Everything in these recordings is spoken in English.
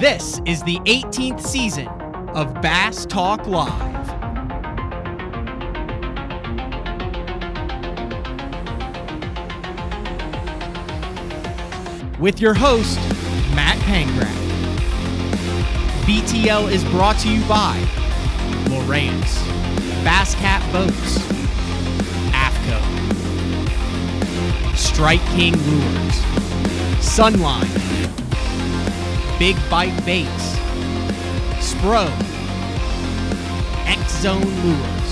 This is the 18th season of Bass Talk Live. With your host, Matt Pangrac. BTL is brought to you by Lowrance, Bass Cat Boats, AFCO, Strike King Lures, Sunline, Big Bite Baits, Spro, X Zone Lures,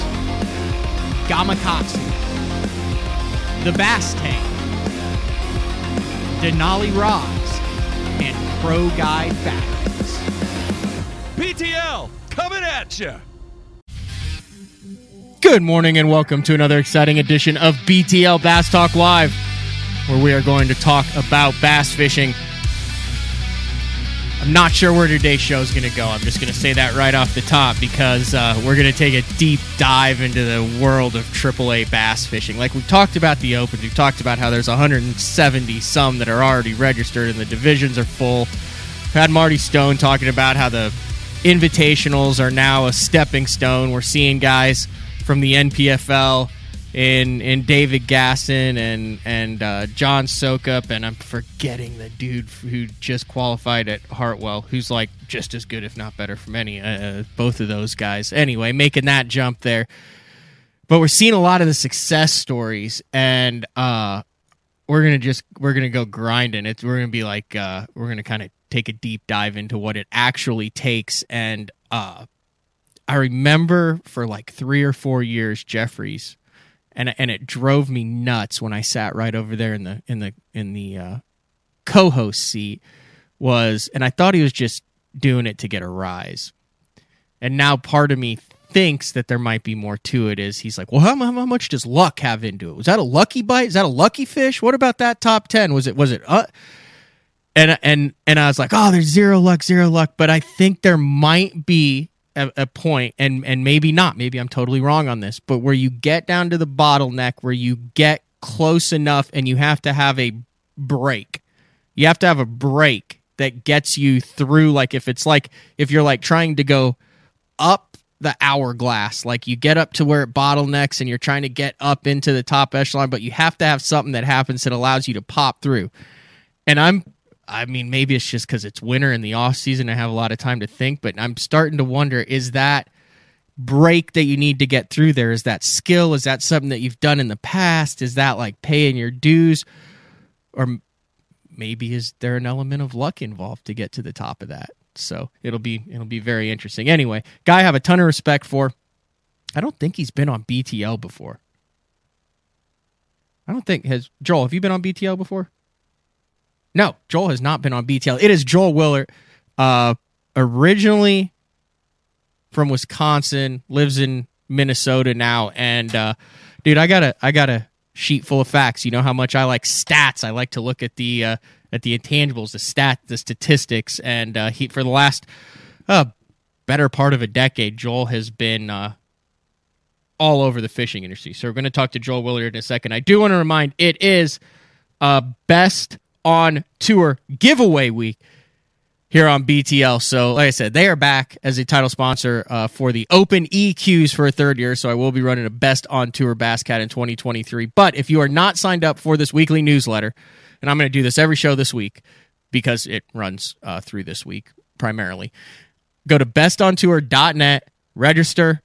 Gamakatsu, The Bass Tank, Denali Rods, and Pro Guide Batteries. BTL coming at you. Good morning and welcome to another exciting edition of BTL Bass Talk Live, where we are going to talk about bass fishing. I'm not sure where today's show is going to go. I'm just going to say that right off the top because uh, we're going to take a deep dive into the world of AAA bass fishing. Like we've talked about the Opens, we've talked about how there's 170 some that are already registered and the divisions are full. We've had Marty Stone talking about how the invitationals are now a stepping stone. We're seeing guys from the NPFL in in David Gaston and and uh, John Soukup, and I'm forgetting the dude who just qualified at Hartwell, who's like just as good, if not better, from any uh, both of those guys. Anyway, making that jump there, but we're seeing a lot of the success stories, and uh, we're gonna just we're gonna go grinding. It's we're gonna be like uh, we're gonna kind of take a deep dive into what it actually takes, and uh, I remember for like three or four years, Jeffries and and it drove me nuts when I sat right over there in the in the in the uh, co-host seat was, and I thought he was just doing it to get a rise, and now part of me thinks that there might be more to it. Is he's like, well, how, how much does luck have into it? Was that a lucky bite? Is that a lucky fish? What about that top ten? Was it was it? Uh, and and and I was like, oh, there's zero luck, zero luck. But I think there might be a, a point, and and maybe not. Maybe I'm totally wrong on this, but where you get down to the bottleneck, where you get close enough, and you have to have a break. You have to have a break that gets you through. Like if it's like if you're like trying to go up the hourglass, like you get up to where it bottlenecks, and you're trying to get up into the top echelon, but you have to have something that happens that allows you to pop through. And I'm I mean, maybe it's just because it's winter in the off season. I have a lot of time to think, but I'm starting to wonder: is that break that you need to get through there? Is that skill? Is that something that you've done in the past? Is that like paying your dues, or maybe is there an element of luck involved to get to the top of that? So it'll be it'll be very interesting. Anyway, guy I have a ton of respect for. I don't think he's been on BTL before. I don't think has Joel. Have you been on BTL before? No, Joel has not been on BTL. It is Joel Willert, uh, originally from Wisconsin, lives in Minnesota now, and uh, dude, I got a I got a sheet full of facts. You know how much I like stats. I like to look at the uh, at the intangibles, the stat, the statistics, and uh, he for the last uh, better part of a decade, Joel has been uh, all over the fishing industry. So we're going to talk to Joel Willert in a second. I do want to remind it is uh, best on tour giveaway week here on BTL. So, like I said, they are back as a title sponsor uh, for the Open EQs for a third year. So, I will be running a best on tour Bass Cat in 2023. But if you are not signed up for this weekly newsletter, and I'm going to do this every show this week because it runs uh, through this week primarily, go to bestontour.net, register,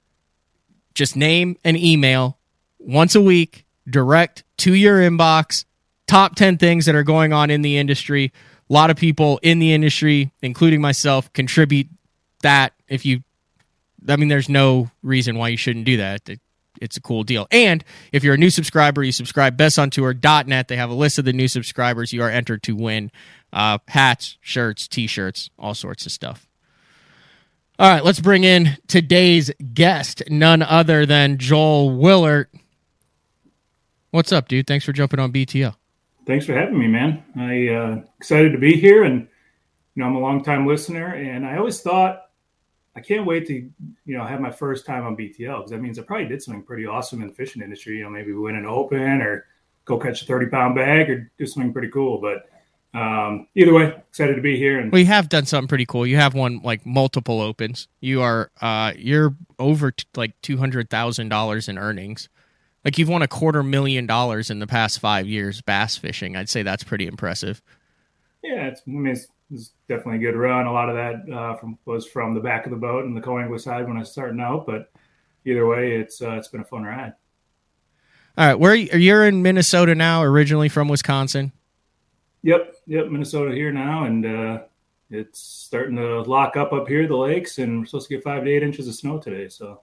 just name and email once a week, direct to your inbox top 10 things that are going on in the industry. A lot of people in the industry, including myself, contribute that. If you, I mean, there's no reason why you shouldn't do that. It's a cool deal. And if you're a new subscriber, you subscribe bestontour.net. They have a list of the new subscribers. You are entered to win uh, hats, shirts, t shirts, all sorts of stuff. All right, let's bring in today's guest, none other than Joel Willert. What's up, dude? Thanks for jumping on BTL thanks for having me, man. I uh, excited to be here, and you know I'm a long time listener, and I always thought I can't wait to you know have my first time on BTL because that means I probably did something pretty awesome in the fishing industry. You know, maybe win an open or go catch a thirty pound bag or do something pretty cool. But um, either way, excited to be here. And we have done something pretty cool. You have won like multiple opens. You are uh, you're over t- like two hundred thousand dollars in earnings. Like you've won a quarter million dollars in the past five years bass fishing. I'd say that's pretty impressive. Yeah, it's, I mean, it's, it's definitely a good run. A lot of that uh, from was from the back of the boat and the co side when I was starting out. But either way, it's uh, it's been a fun ride. All right, where are you, are in Minnesota now? Originally from Wisconsin. Yep, yep, Minnesota here now, and uh, it's starting to lock up up here, the lakes, and we're supposed to get five to eight inches of snow today. So,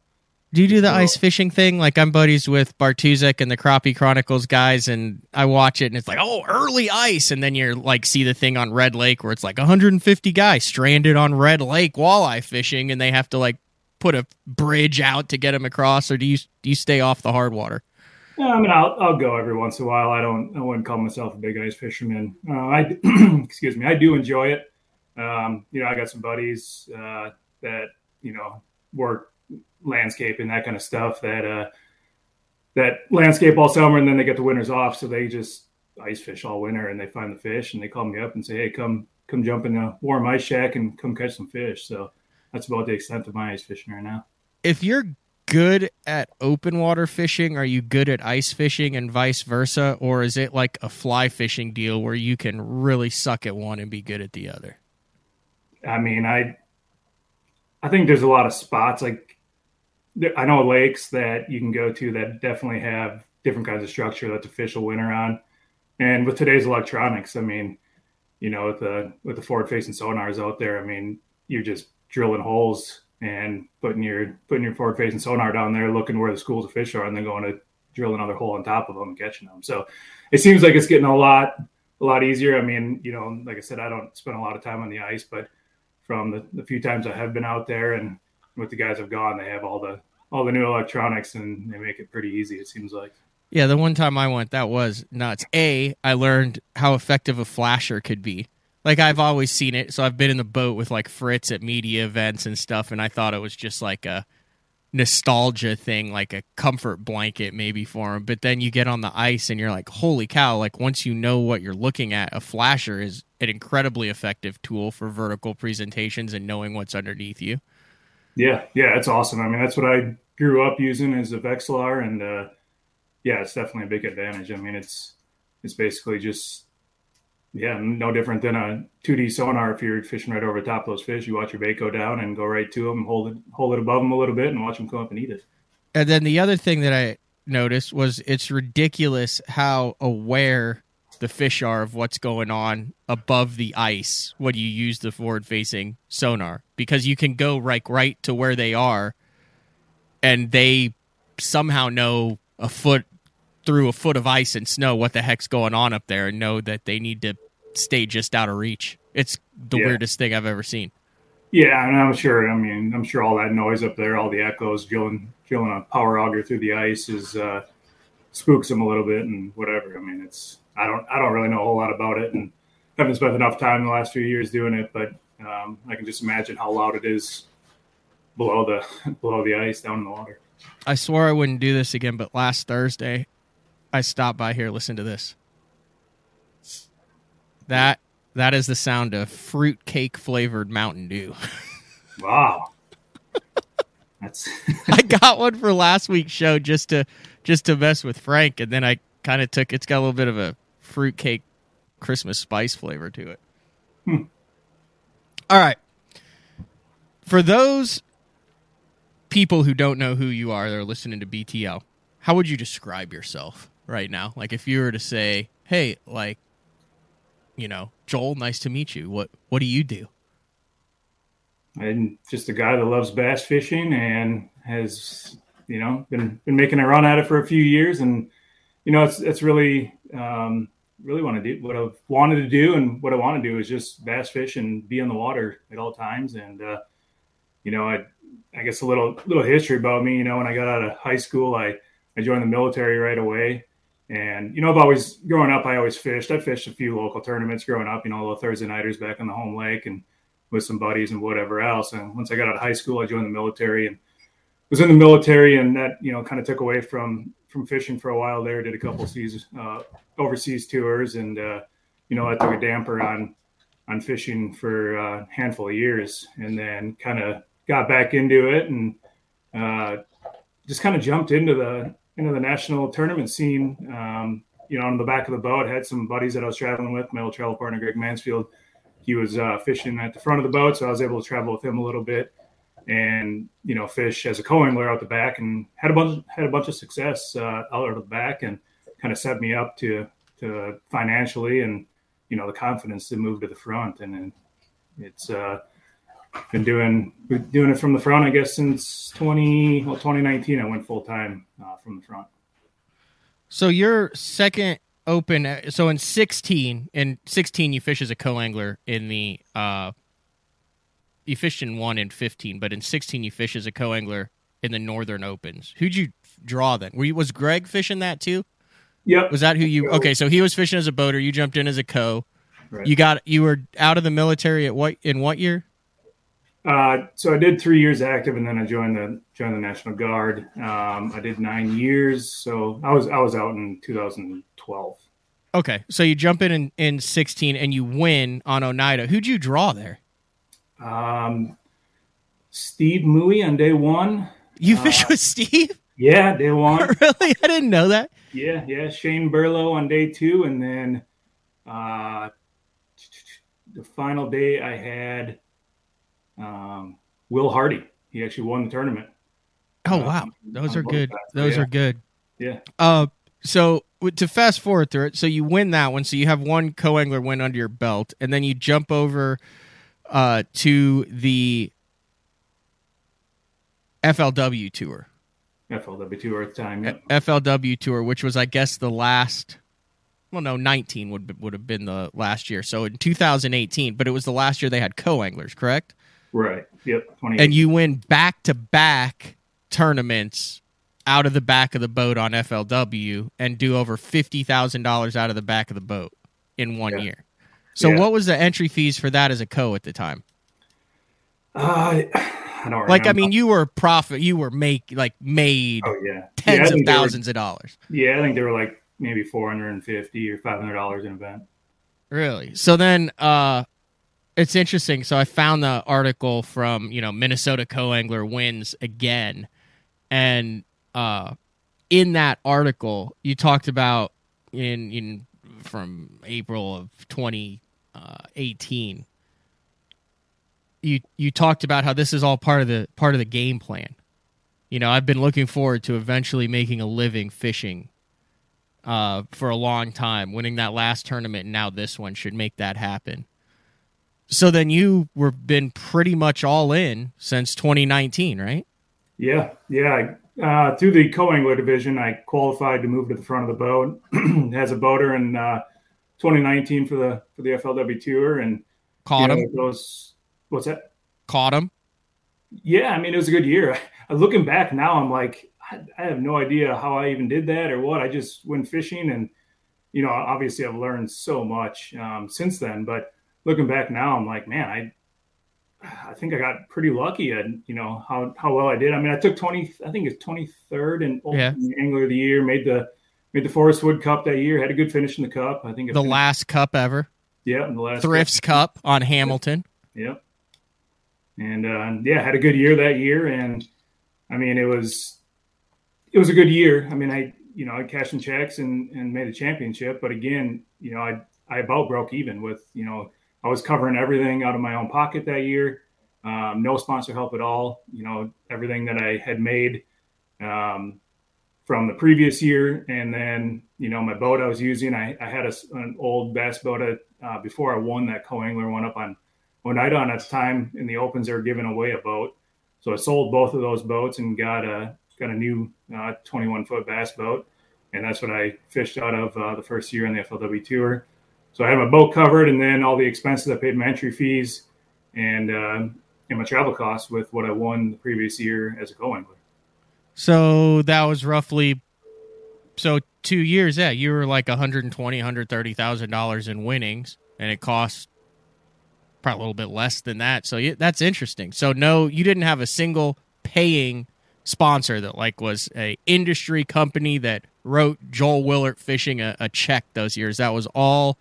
do you do the ice fishing thing? Like I'm buddies with Bartuszek and the Crappie Chronicles guys, and I watch it, and it's like, oh, early ice, and then you're like, see the thing on Red Lake where it's like 150 guys stranded on Red Lake walleye fishing, and they have to like put a bridge out to get them across, or do you do you stay off the hard water? Yeah, I mean, I'll I'll go every once in a while. I don't I wouldn't call myself a big ice fisherman. Uh, I excuse me, I do enjoy it. Um, you know, I got some buddies uh, that you know work landscape and that kind of stuff that uh, that landscape all summer, and then they get the winters off, so they just ice fish all winter, and they find the fish, and they call me up and say, "Hey, come come jump in the warm ice shack and come catch some fish." So that's about the extent of my ice fishing right now. If you're good at open water fishing? Are you good at ice fishing and vice versa? Or is it like a fly fishing deal where you can really suck at one and be good at the other? I mean, I I think there's a lot of spots like I know lakes that you can go to that definitely have different kinds of structure that the fish will winter on. And with today's electronics, I mean, you know, with the with the forward facing sonars out there, I mean, you're just drilling holes and putting your putting your forward facing sonar down there, looking where the schools of fish are, and then going to drill another hole on top of them and catching them. So it seems like it's getting a lot a lot easier. I mean, you know, like I said, I don't spend a lot of time on the ice, but from the, the few times I have been out there and with the guys I've gone, they have all the all the new electronics and they make it pretty easy. It seems like. Yeah, the one time I went, that was nuts. A, I learned how effective a flasher could be like I've always seen it. So I've been in the boat with like Fritz at media events and stuff, and I thought it was just like a nostalgia thing, like a comfort blanket maybe for him. But then you get on the ice and you're like, holy cow! Like once you know what you're looking at, a flasher is an incredibly effective tool for vertical presentations and knowing what's underneath you. Yeah, yeah, it's awesome. I mean, that's what I grew up using as a Vexilar, and uh, yeah, it's definitely a big advantage. I mean, it's it's basically just yeah, no different than a 2D sonar. If you're fishing right over top of those fish, you watch your bait go down and go right to them, hold it, hold it above them a little bit, and watch them come up and eat it. And then the other thing that I noticed was it's ridiculous how aware the fish are of what's going on above the ice when you use the forward facing sonar because you can go right right to where they are and they somehow know a foot through a foot of ice and snow what the heck's going on up there and know that they need to stay just out of reach. It's the yeah. weirdest thing I've ever seen. Yeah, and I'm sure. I mean, I'm sure all that noise up there, all the echoes, drilling drilling a power auger through the ice, is uh, spooks them a little bit and whatever. I mean, it's I don't I don't really know a whole lot about it, and haven't spent enough time in the last few years doing it, but um, I can just imagine how loud it is below the below the ice down in the water. I swore I wouldn't do this again, but last Thursday, I stopped by here. Listen to this. That that is the sound of fruit cake flavored Mountain Dew. wow. That's I got one for last week's show just to just to mess with Frank, and then I kind of took it's got a little bit of a fruit cake Christmas spice flavor to it. Hmm. All right. For those people who don't know who you are, they're listening to BTL. How would you describe yourself right now? Like if you were to say, "Hey, like you know, Joel, nice to meet you. What what do you do? I'm just a guy that loves bass fishing and has, you know, been been making a run at it for a few years, and you know, it's it's really um, really want to do what I've wanted to do, and what I want to do is just bass fish and be on the water at all times. And uh, you know, I I guess a little little history about me. You know, when I got out of high school, I I joined the military right away. And you know, I've always growing up, I always fished. I fished a few local tournaments growing up. You know, the Thursday nighters back on the home lake and with some buddies and whatever else. And once I got out of high school, I joined the military and was in the military, and that you know kind of took away from from fishing for a while. There, did a couple seasons uh, overseas tours, and uh, you know, I took a damper on on fishing for a handful of years, and then kind of got back into it and uh, just kind of jumped into the into the national tournament scene. Um, you know, on the back of the boat, had some buddies that I was traveling with. My old travel partner, Greg Mansfield, he was uh, fishing at the front of the boat, so I was able to travel with him a little bit and you know fish as a co-angler out the back, and had a bunch had a bunch of success uh, out of the back, and kind of set me up to to financially and you know the confidence to move to the front, and, and it's uh, been doing doing it from the front, I guess, since twenty well twenty nineteen. I went full time uh, from the front. So your second open, uh, so in sixteen, in sixteen, you fish as a co-angler in the. You fished in one in fifteen, but in sixteen, you fish as a co-angler in the Northern Opens. Who'd you draw then? Were you, was Greg fishing that too? Yep. Was that who you? Okay, so he was fishing as a boater. You jumped in as a co. Right. You got you were out of the military at what in what year? Uh, so I did three years active, and then I joined the joined the National Guard. Um, I did nine years, so I was I was out in 2012. Okay, so you jump in, in in 16 and you win on Oneida. Who'd you draw there? Um, Steve Mooey on day one. You Uh, fished with Steve? Yeah, day one. really? I didn't know that. yeah, yeah. Shane Burlow on day two, and then uh, the final day I had um, Will Hardy. He actually won the tournament. Oh Uh, wow, those are good. sides, Those yeah. are good. Yeah. Uh, so to fast forward through it, so you win that one. So you have one co-angler win under your belt, and then you jump over uh, to the FLW tour. FLW tour at the time. Yep. FLW tour, which was, I guess, the last. Well, no, 19 would would have been the last year. So in 2018, but it was the last year they had co-anglers, correct? Right. Yep. And you win back to back tournaments out of the back of the boat on FLW and do over fifty thousand dollars out of the back of the boat in one Yeah. year. So Yeah. what was the entry fees for that as a co at the time? Uh, I don't Like, I mean, you were profit, you were make like made oh yeah, yeah, tens of think they were- thousands of dollars. yeah, I think they were like maybe 450 or 500 dollars an event. Really? So then uh it's interesting. So I found the article from, you know, Minnesota co-angler wins again. And uh in that article you talked about in in from April of 2018 you you talked about how this is all part of the part of the game plan. You know, I've been looking forward to eventually making a living fishing uh, for a long time. Winning that last tournament and now this one should make that happen. So then you were been pretty much all in since 2019, right? Yeah, yeah. Uh, through the co-angler division, I qualified to move to the front of the boat as a boater and uh, 2019 for the for the FLW tour, and Caught you know, him, Those what's that? caught him. Yeah, I mean it was a good year. Looking back now, I'm like, I, I have no idea how I even did that or what. I just went fishing, and you know, obviously I've learned so much um, since then. But looking back now, I'm like, man, I I think I got pretty lucky at you know how how well I did. I mean, I took 20, I think it's 23rd and Yeah. angler of the year. Made the made the Forrest Wood Cup that year. Had a good finish in the cup. I think I The finished- last cup ever, yeah, the last Thrifts Cup on Hamilton. Yep. And uh, yeah, had a good year that year, and I mean, it was it was a good year. I mean, I you know I cashed in checks and and made a championship, but again, you know, I I about broke even with you know I was covering everything out of my own pocket that year, um, no sponsor help at all. You know, everything that I had made um, from the previous year, and then you know my boat I was using. I, I had a an old bass boat uh, before I won that co-angler one up on Oneida. And at the time in the opens, they were giving away a boat, so I sold both of those boats and got a got a new uh, 21 foot bass boat, and that's what I fished out of uh, the first year on the FLW tour. So I had my boat covered, and then all the expenses I paid my entry fees, and uh, and my travel costs with what I won the previous year as a co-angler. So that was roughly so two years. Yeah, you were like 120, 130 dollars in winnings, and it cost probably a little bit less than that. So yeah, that's interesting. So no, you didn't have a single paying sponsor that like was a industry company that wrote Joel Willert Fishing a, a check those years. That was all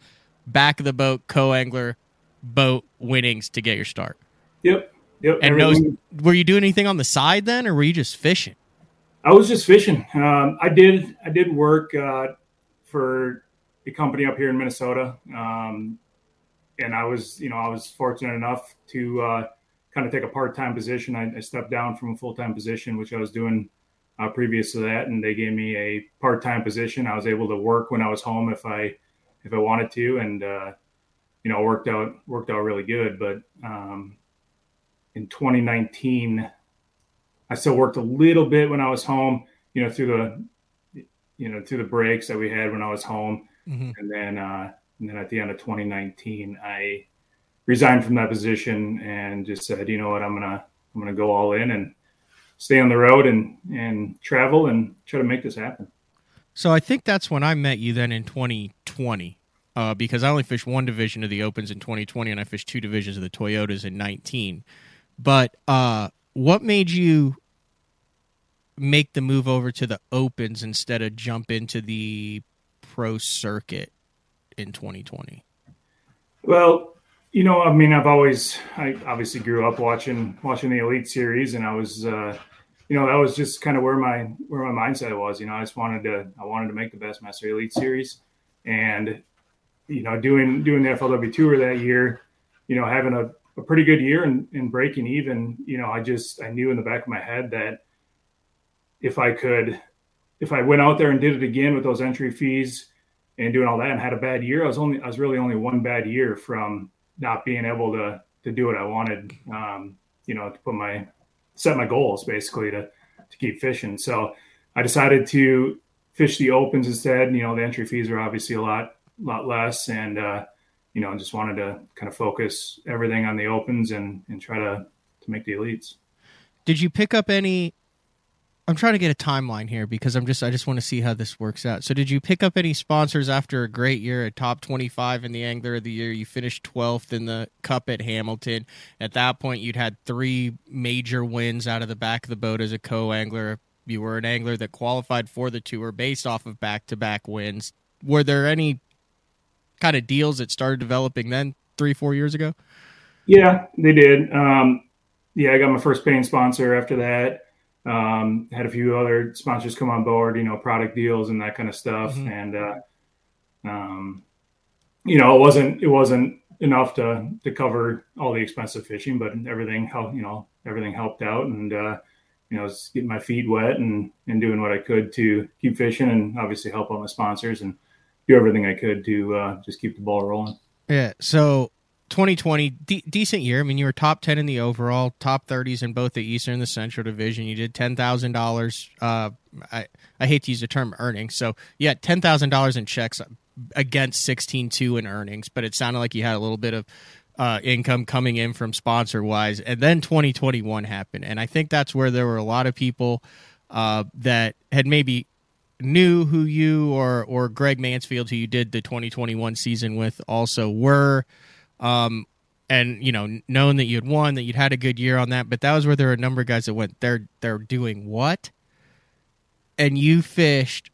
back of the boat, co angler, boat winnings to get your start. Yep. Yep. And knows, were you doing anything on the side then, or were you just fishing? I was just fishing. Um, I did I did work uh, for a company up here in Minnesota, um, and I was you know I was fortunate enough to uh, kind of take a part time position. I, I, stepped down from a full time position, which I was doing uh, previous to that, and they gave me a part time position. I was able to work when I was home if I if I wanted to, and uh, you know worked out worked out really good. But um, in 2019, I still worked a little bit when I was home. You know through the you know through the breaks that we had when I was home, mm-hmm. and then uh, and then at the end of 2019, I resigned from that position and just said, you know what, I'm gonna I'm gonna go all in and stay on the road and and travel and try to make this happen. So I think that's when I met you then in 2020. Uh, because I only fished one division of the Opens in 2020, and I fished two divisions of the Toyotas in 19. But uh, what made you make the move over to the Opens instead of jump into the pro circuit in 2020? Well, you know, I mean, I've always, I obviously grew up watching watching the Elite Series, and I was, uh, you know, that was just kind of where my where my mindset was. You know, I just wanted to, I wanted to make the Bassmaster Elite Series, and you know, doing doing the FLW Tour that year, you know, having a, a pretty good year and, and breaking even. You know, I just I knew in the back of my head that if I could, if I went out there and did it again with those entry fees and doing all that and had a bad year, I was only I was really only one bad year from not being able to to do what I wanted. Um, you know, to put my set my goals basically to to keep fishing. So I decided to fish the opens instead. You know, the entry fees are obviously a lot a lot less, and uh, you know, just wanted to kind of focus everything on the opens and and try to to make the elites. Did you pick up any I'm trying to get a timeline here because I'm just I just want to see how this works out. So did you pick up any sponsors after a great year at top 25 in the angler of the year? You finished 12th in the cup at Hamilton. At that point you'd had 3 major wins out of the back of the boat as a co-angler. You were an angler that qualified for the tour based off of back-to-back wins. Were there any kind of deals that started developing then 3 4 years ago? Yeah, they did. Um yeah, I got my first paying sponsor after that um, had a few other sponsors come on board, you know, product deals and that kind of stuff. Mm-hmm. And, uh, um, you know, it wasn't, it wasn't enough to, to cover all the expensive fishing, but everything helped, you know, everything helped out. And, uh, you know, getting my feet wet and, and doing what I could to keep fishing and obviously help out my sponsors and do everything I could to, uh, just keep the ball rolling. Yeah. So 2020 decent year. I mean, you were top 10 in the overall, top 30s in both the Eastern and the Central Division. You did $10,000 uh I I hate to use the term earnings. So, yeah, $10,000 in checks against 16.2 in earnings, but it sounded like you had a little bit of uh, income coming in from sponsor wise. And then 2021 happened. And I think that's where there were a lot of people uh, that had maybe knew who you or or Greg Mansfield, who you did the 2021 season with, also were um, and you know, knowing that you'd won, that you'd had a good year on that, but that was where there were a number of guys that went, they're they're doing what? And you fished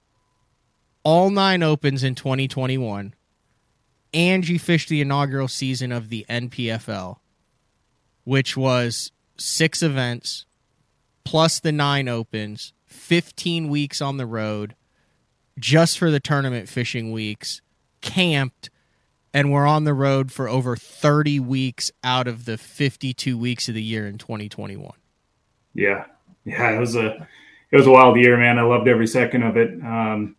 all nine opens in 2021, and you fished the inaugural season of the NPFL, which was six events plus the nine opens, 15 weeks on the road, just for the tournament fishing weeks, camped and we're on the road for over 30 weeks out of the 52 weeks of the year in 2021. Yeah. Yeah, it was a it was a wild year, man. I loved every second of it. Um,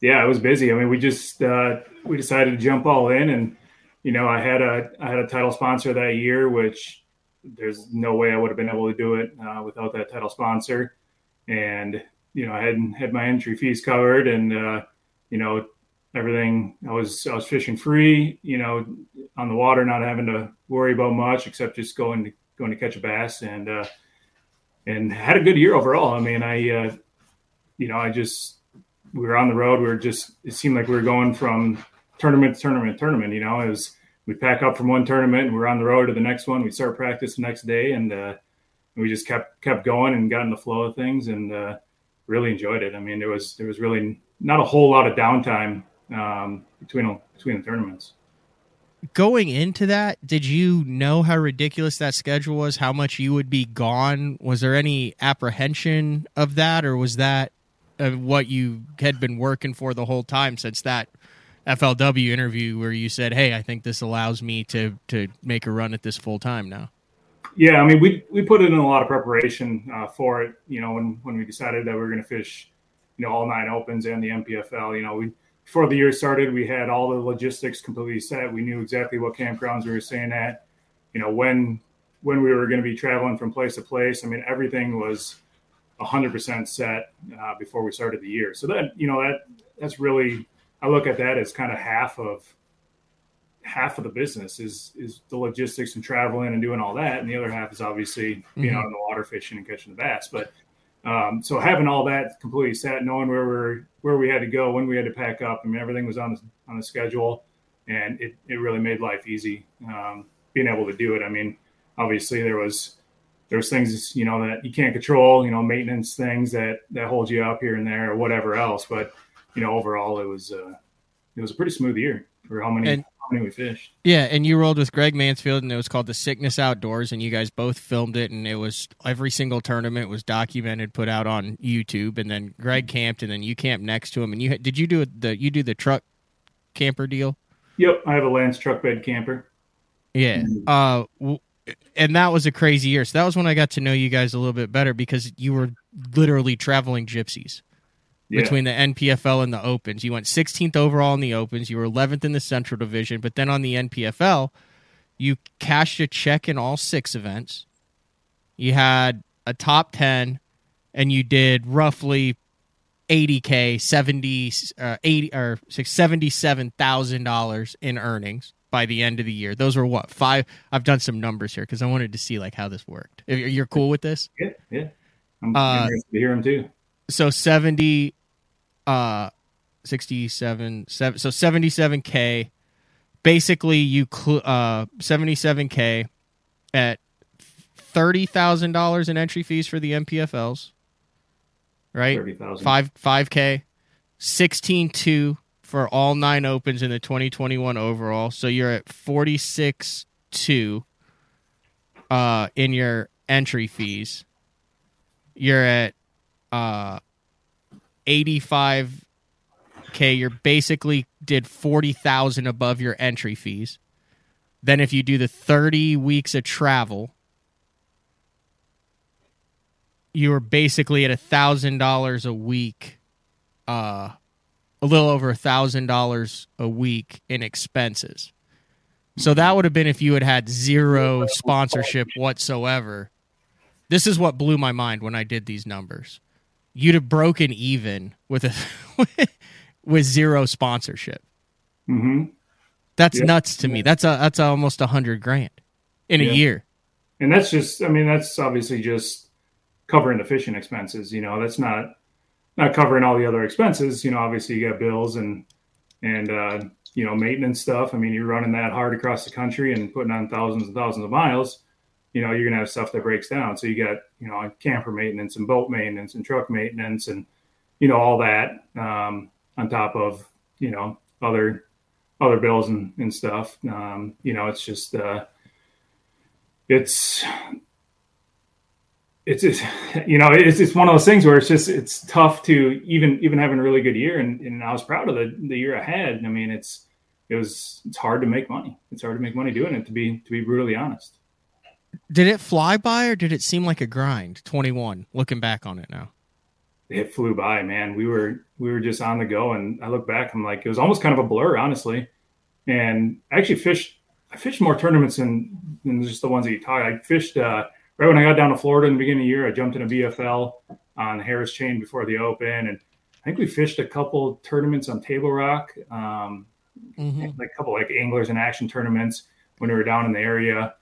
yeah, it was busy. I mean, we just uh, we decided to jump all in and you know, I had a I had a title sponsor that year which there's no way I would have been able to do it uh, without that title sponsor. And you know, I hadn't had my entry fees covered and uh, you know, everything. I was I was fishing free, you know, on the water, not having to worry about much except just going to going to catch a bass and uh, and had a good year overall. I mean, I uh, you know, I just we were on the road. We were just it seemed like we were going from tournament to tournament to tournament. You know, it was we pack up from one tournament and we are on the road to the next one. We start practice the next day and uh, we just kept kept going and got in the flow of things and uh, really enjoyed it. I mean, there was there was really not a whole lot of downtime um, between between the tournaments. going into that, did you know how ridiculous that schedule was? How much you would be gone? Was there any apprehension of that, or was that uh, what you had been working for the whole time since that FLW interview where you said, "Hey, I think this allows me to to make a run at this full time now"? Yeah, I mean, we we put in a lot of preparation uh, for it. You know, when when we decided that we were going to fish, you know, all nine opens and the NPFL. You know, we before the year started, we had all the logistics completely set. We knew exactly what campgrounds we were staying at. You know, when when we were going to be traveling from place to place. I mean, everything was 100% set uh, before we started the year. So that you know that that's really I look at that as kind of half of half of the business is is the logistics and traveling and doing all that, and the other half is obviously being mm-hmm. out in the water fishing and catching the bass. But um, so having all that completely set, knowing where we're where we had to go, when we had to pack up, I mean everything was on the, on the schedule, and it it really made life easy um, being able to do it. I mean, obviously there was there's things you know that you can't control, you know, maintenance things that that hold you up here and there or whatever else, but you know overall it was uh, it was a pretty smooth year for how many and, many we fished. Yeah, and you rolled with Greg Mansfield, and it was called the Sickness Outdoors, and you guys both filmed it, and it was every single tournament was documented, put out on YouTube, and then Greg camped, and then you camped next to him, and you did you do the you do the truck camper deal? Yep, I have a Lance truck bed camper. Yeah, uh, and that was a crazy year. So that was when I got to know you guys a little bit better because you were literally traveling gypsies yeah. between the NPFL and the Opens. You went 16th overall in the Opens. You were 11th in the Central Division, but then on the NPFL, you cashed a check in all six events. You had a top 10, and you did roughly 80k, 70, uh, 80 or seventy-seven thousand dollars in earnings by the end of the year. Those were what five? I've done some numbers here because I wanted to see like how this worked. You're cool with this? Yeah, yeah. I'm uh, to hear them too. So 70 uh 67 seven, so 77k basically you cl- uh 77k at $30,000 in entry fees for the NPFLs right? 30,000 5 5k 16.2 for all nine opens in the 2021 overall. So you're at 46.2 uh in your entry fees. You're at uh 85k you're basically did 40,000 above your entry fees. Then if you do the 30 weeks of travel, you are basically at a thousand dollars a week, uh, a little over a thousand dollars a week in expenses. So that would have been if you had had zero sponsorship whatsoever. This is what blew my mind when I did these numbers you'd have broken even with a with zero sponsorship. Mm-hmm. That's yeah. nuts to me. That's a that's almost a hundred grand in yeah. a year. And that's just, I mean, that's obviously just covering the fishing expenses. You know, that's not not covering all the other expenses. You know, obviously you got bills and and uh, you know maintenance stuff. I mean, you're running that hard across the country and putting on thousands and thousands of miles you know, you're gonna have stuff that breaks down. So you got, you know, camper maintenance and boat maintenance and truck maintenance and, you know, all that um, on top of, you know, other other bills and, and stuff. Um, you know, it's just uh, it's it's just you know it's it's one of those things where it's just it's tough to even even having a really good year and, and I was proud of the the year ahead. I mean, it's it was it's hard to make money. It's hard to make money doing it to be to be brutally honest. Did it fly by or did it seem like a grind? 21, looking back on it now. It flew by, man. We were we were just on the go and I look back, I'm like, it was almost kind of a blur, honestly. And I actually fished I fished more tournaments than, than just the ones that you taught. I fished uh, right when I got down to Florida in the beginning of the year, I jumped in a BFL on Harris Chain before the open and I think we fished a couple tournaments on Table Rock, um, mm-hmm. like a couple like anglers and action tournaments when we were down in the area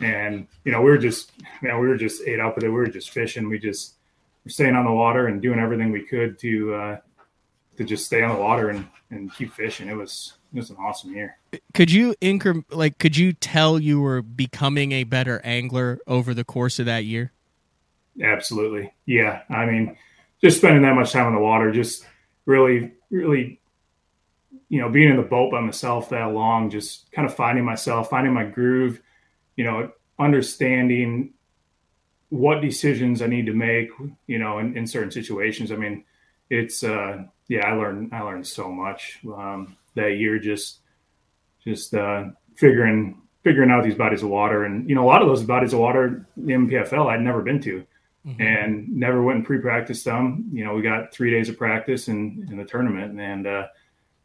and you know we were just man we were just ate up with it. We were just fishing. We just were staying on the water and doing everything we could to uh to just stay on the water and and keep fishing. It was it was an awesome year. Could you incre like could you tell you were becoming a better angler over the course of that year? Absolutely. Yeah. I mean just spending that much time on the water just really really you know, being in the boat by myself that long, just kind of finding myself, finding my groove, you know, understanding what decisions I need to make, you know, in, in certain situations. I mean, it's, uh, yeah, I learned, I learned so much, um, that year, just, just, uh, figuring, figuring out these bodies of water. And, you know, a lot of those bodies of water, the NPFL I'd never been to mm-hmm. and never went and pre-practice them. You know, we got three days of practice in, in the tournament and, uh,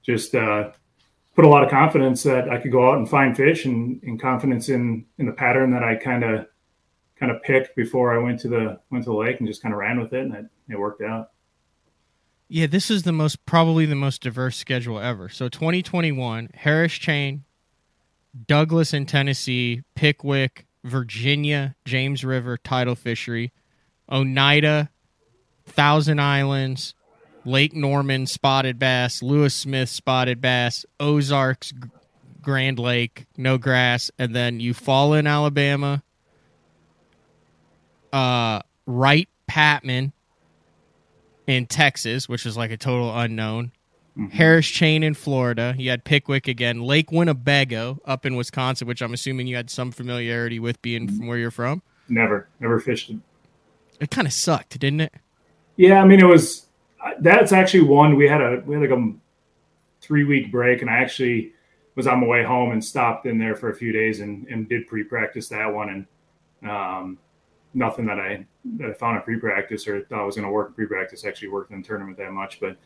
just, uh, put a lot of confidence that I could go out and find fish and, and confidence in, in the pattern that I kind of, kind of picked before I went to the went to the lake and just kind of ran with it and it, it worked out. Yeah, this is the most probably the most diverse schedule ever. So 2021, Harris Chain, Douglas in Tennessee, Pickwick, Virginia, James River tidal fishery, Oneida, Thousand Islands, Lake Norman spotted bass, Lewis Smith spotted bass, Ozarks Grand Lake, no grass, and then Eufaula in Alabama, uh, Wright Patman in Texas, which is like a total unknown. Mm-hmm. Harris Chain in Florida. You had Pickwick again. Lake Winnebago up in Wisconsin, which I'm assuming you had some familiarity with being from where you're from. Never, never fished it. It kind of sucked, didn't it? Yeah, I mean, it was. That's actually one we had a we had like a three week break, and I actually was on my way home and stopped in there for a few days and, and did pre practice that one, and um, nothing that I that I found in pre-practice or thought was going to work in pre-practice actually worked in the tournament that much. But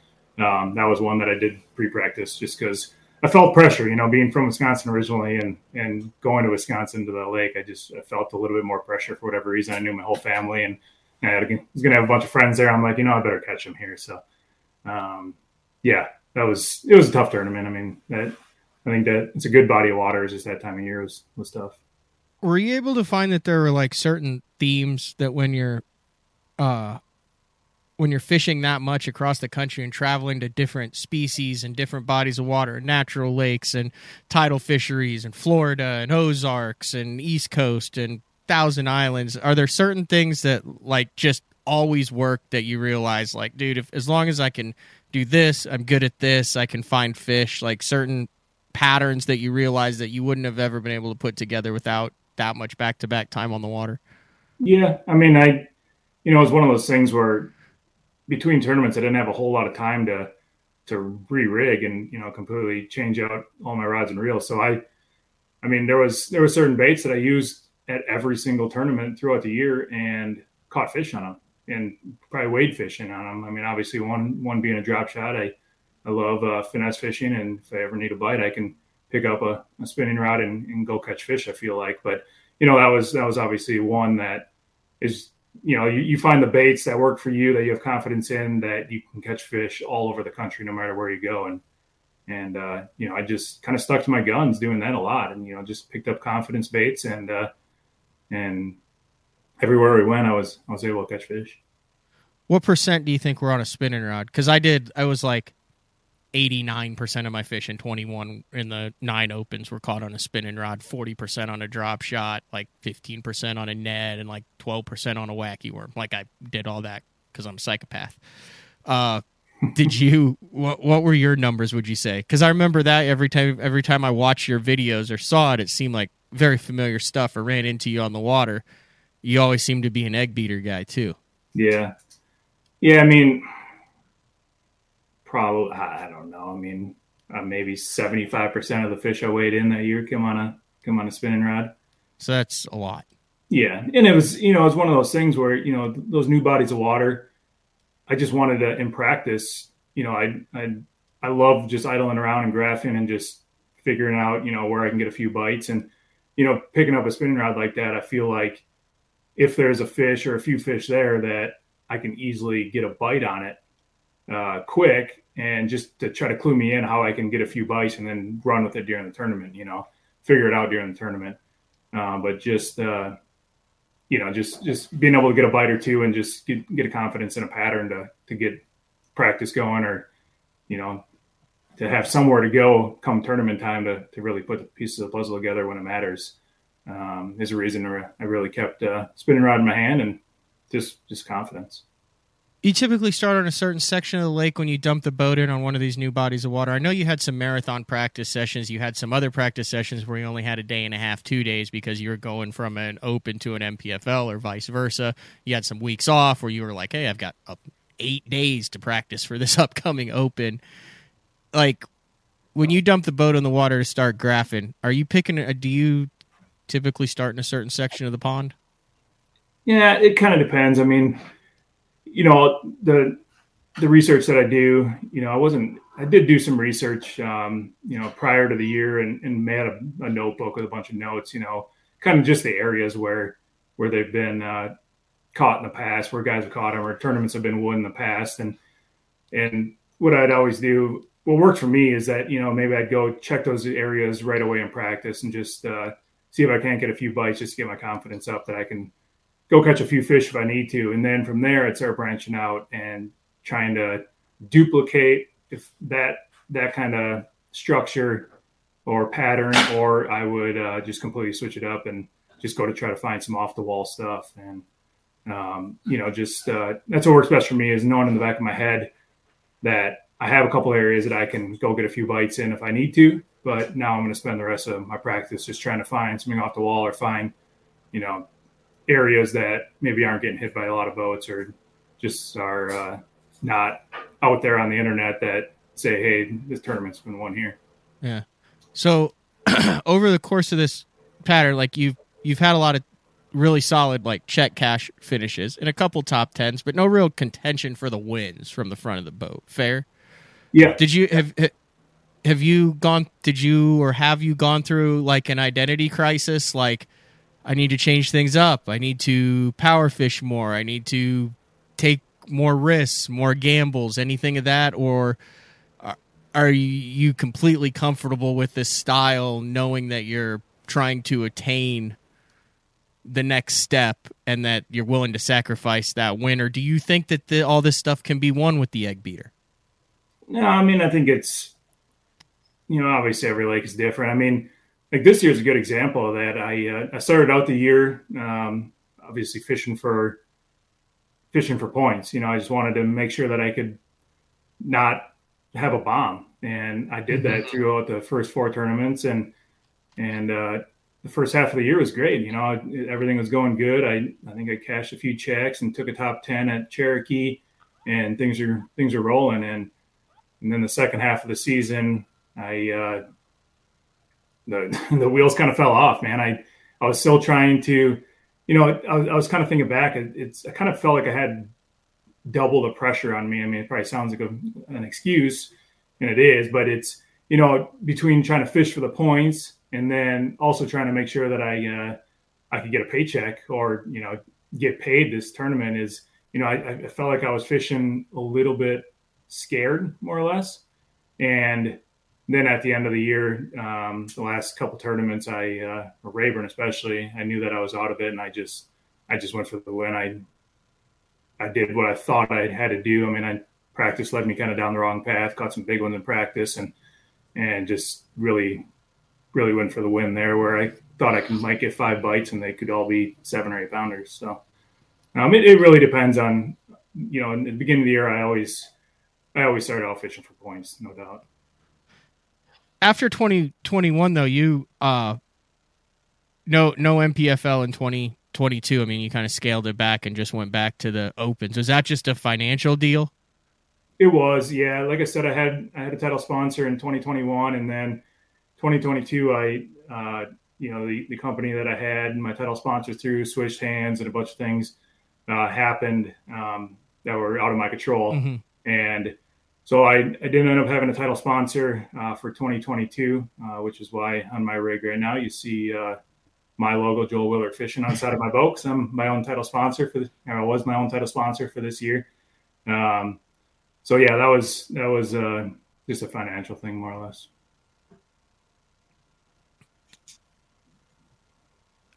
um, that was one that I did pre-practice just because I felt pressure. You know, being from Wisconsin originally and and going to Wisconsin to the lake, I just I felt a little bit more pressure for whatever reason. I knew my whole family and Going to have a bunch of friends there. I'm like, you know, I better catch him here. So, um, yeah, that was it was a tough tournament. I mean, that I think that it's a good body of water. It's just that time of year was was tough were you able to find that there were like certain themes that when you're uh when you're fishing that much across the country and traveling to different species and different bodies of water, natural lakes and tidal fisheries and Florida and Ozarks and East Coast and Thousand Islands, are there certain things that like just always work that you realize like, dude, if as long as I can do this, I'm good at this, I can find fish, like certain patterns that you realize that you wouldn't have ever been able to put together without that much back to back time on the water. Yeah, I mean, I, you know, it was one of those things where between tournaments, I didn't have a whole lot of time to to re-rig and you know completely change out all my rods and reels. So I, I mean, there was there were certain baits that I used at every single tournament throughout the year and caught fish on them and probably wade fishing on them. I mean, obviously one one being a drop shot, I I love uh, finesse fishing, and if I ever need a bite, I can pick up a, a spinning rod and, and, go catch fish. I feel like, but you know that was that was obviously one that is you know you, you find the baits that work for you that you have confidence in that you can catch fish all over the country no matter where you go and and uh, you know I just kind of stuck to my guns doing that a lot and you know just picked up confidence baits and uh, and everywhere we went I was I was able to catch fish. What percent do you think were on a spinning rod? Because I did I was like 89% of my fish in 21 in the nine opens were caught on a spinning rod, 40% on a drop shot, like 15% on a Ned, and like 12% on a wacky worm. Like I did all that because I'm a psychopath. Uh, did you what, what were your numbers would you say because i remember that every time every time i watched your videos or saw it it seemed like very familiar stuff or ran into you on the water you always seem to be an egg beater guy too yeah yeah i mean probably I don't know. I mean, uh, maybe seventy five percent of the fish I weighed in that year come on a come on a spinning rod. So that's a lot. Yeah, and it was you know it was one of those things where you know those new bodies of water. I just wanted to in practice. You know, I I I love just idling around and graphing and just figuring out you know where I can get a few bites and you know picking up a spinning rod like that. I feel like if there's a fish or a few fish there that I can easily get a bite on it uh, quick and just to try to clue me in how I can get a few bites and then run with it during the tournament, you know, figure it out during the tournament. Uh, but just, uh, you know, just, just being able to get a bite or two and just get, get a confidence in a pattern to, to get practice going or, you know, to have somewhere to go come tournament time to, to really put the pieces of the puzzle together when it matters um, is a reason I really kept uh, spinning rod in my hand and just, just confidence. you typically start on a certain section of the lake when you dump the boat in on one of these new bodies of water. I know you had some marathon practice sessions. You had some other practice sessions where you only had a day and a half, two days because you were going from an open to an NPFL or vice versa. You had some weeks off where you were like, hey, I've got eight days to practice for this upcoming open. Like, when you dump the boat in the water to start graphing, are you picking? A, do you typically start in a certain section of the pond? Yeah, it kind of depends. I mean, you know the the research that I do, you know, I wasn't. I did do some research, um, you know, prior to the year, and, and made a, a, notebook with a bunch of notes. You know, kind of just the areas where where they've been uh, caught in the past, where guys have caught them, or tournaments have been won in the past, and and what I'd always do, what worked for me is that you know maybe I'd go check those areas right away in practice and just uh, see if I can't get a few bites, just to get my confidence up that I can go catch a few fish if I need to. And then from there, I'd start branching out and trying to duplicate if that that kind of structure or pattern, or I would uh, just completely switch it up and just go to try to find some off the wall stuff. And um, you know, just uh, that's what works best for me is knowing in the back of my head that I have a couple areas that I can go get a few bites in if I need to. But now I'm going to spend the rest of my practice just trying to find something off the wall or find, you know, areas that maybe aren't getting hit by a lot of boats or just are uh, not out there on the internet that say, "Hey, this tournament's been won here." Yeah. So over the course of this pattern, like you've you've had a lot of really solid like check cash finishes and a couple top tens, but no real contention for the wins from the front of the boat. Fair. Yeah. Did you have have you gone? Did you or have you gone through like an identity crisis? Like I need to change things up. I need to power fish more. I need to take more risks, more gambles, anything of that? Or are you completely comfortable with this style, knowing that you're trying to attain the next step and that you're willing to sacrifice that win? Or do you think that the, all this stuff can be won with the egg beater? No, I mean, I think it's, you know, obviously every lake is different. I mean, like this year is a good example of that. I uh, I started out the year um, obviously fishing for fishing for points. You know, I just wanted to make sure that I could not have a bomb, and I did that mm-hmm. throughout the first four tournaments, and and uh, the first half of the year was great. You know, everything was going good. I I think I cashed a few checks and took a top ten at Cherokee, and things are things are rolling. And and then the second half of the season, I uh, the the wheels kind of fell off, man. I I was still trying to, you know, I, I was kind of thinking back. It, it's I kind of felt like I had double the pressure on me. I mean, it probably sounds like a, an excuse, and it is, but it's you know between trying to fish for the points and then also trying to make sure that I uh, I could get a paycheck or you know get paid this tournament is you know I, I felt like I was fishing a little bit scared more or less, and then at the end of the year, um, the last couple tournaments, I uh, Rayburn especially, I knew that I was out of it, and I just I just went for the win. I I did what I thought I had to do. I mean, I practice led me kind of down the wrong path, caught some big ones in practice, and and just really really went for the win there, where I thought I could, might get five bites, and they could all be seven or eight pounders. So um, it, it really depends on you know. In the beginning of the year, I always I always started out fishing for points, no doubt. After 2021 though you uh no no NPFL in 2022 i mean you kind of scaled it back and just went back to the opens. Was that just a financial deal? It was yeah. Like i said i had i had a title sponsor in 2021 and then 2022 i uh you know the, the company that i had my title sponsor through switched hands and a bunch of things uh, happened um, that were out of my control. Mm-hmm. and so I, I didn't end up having a title sponsor uh, for 2022, uh, which is why on my rig right now you see uh, my logo, Joel Willert Fishing, on the side of my boat because I'm my own title sponsor for, the, I was my own title sponsor for this year. Um, so yeah, that was that was uh, just a financial thing more or less.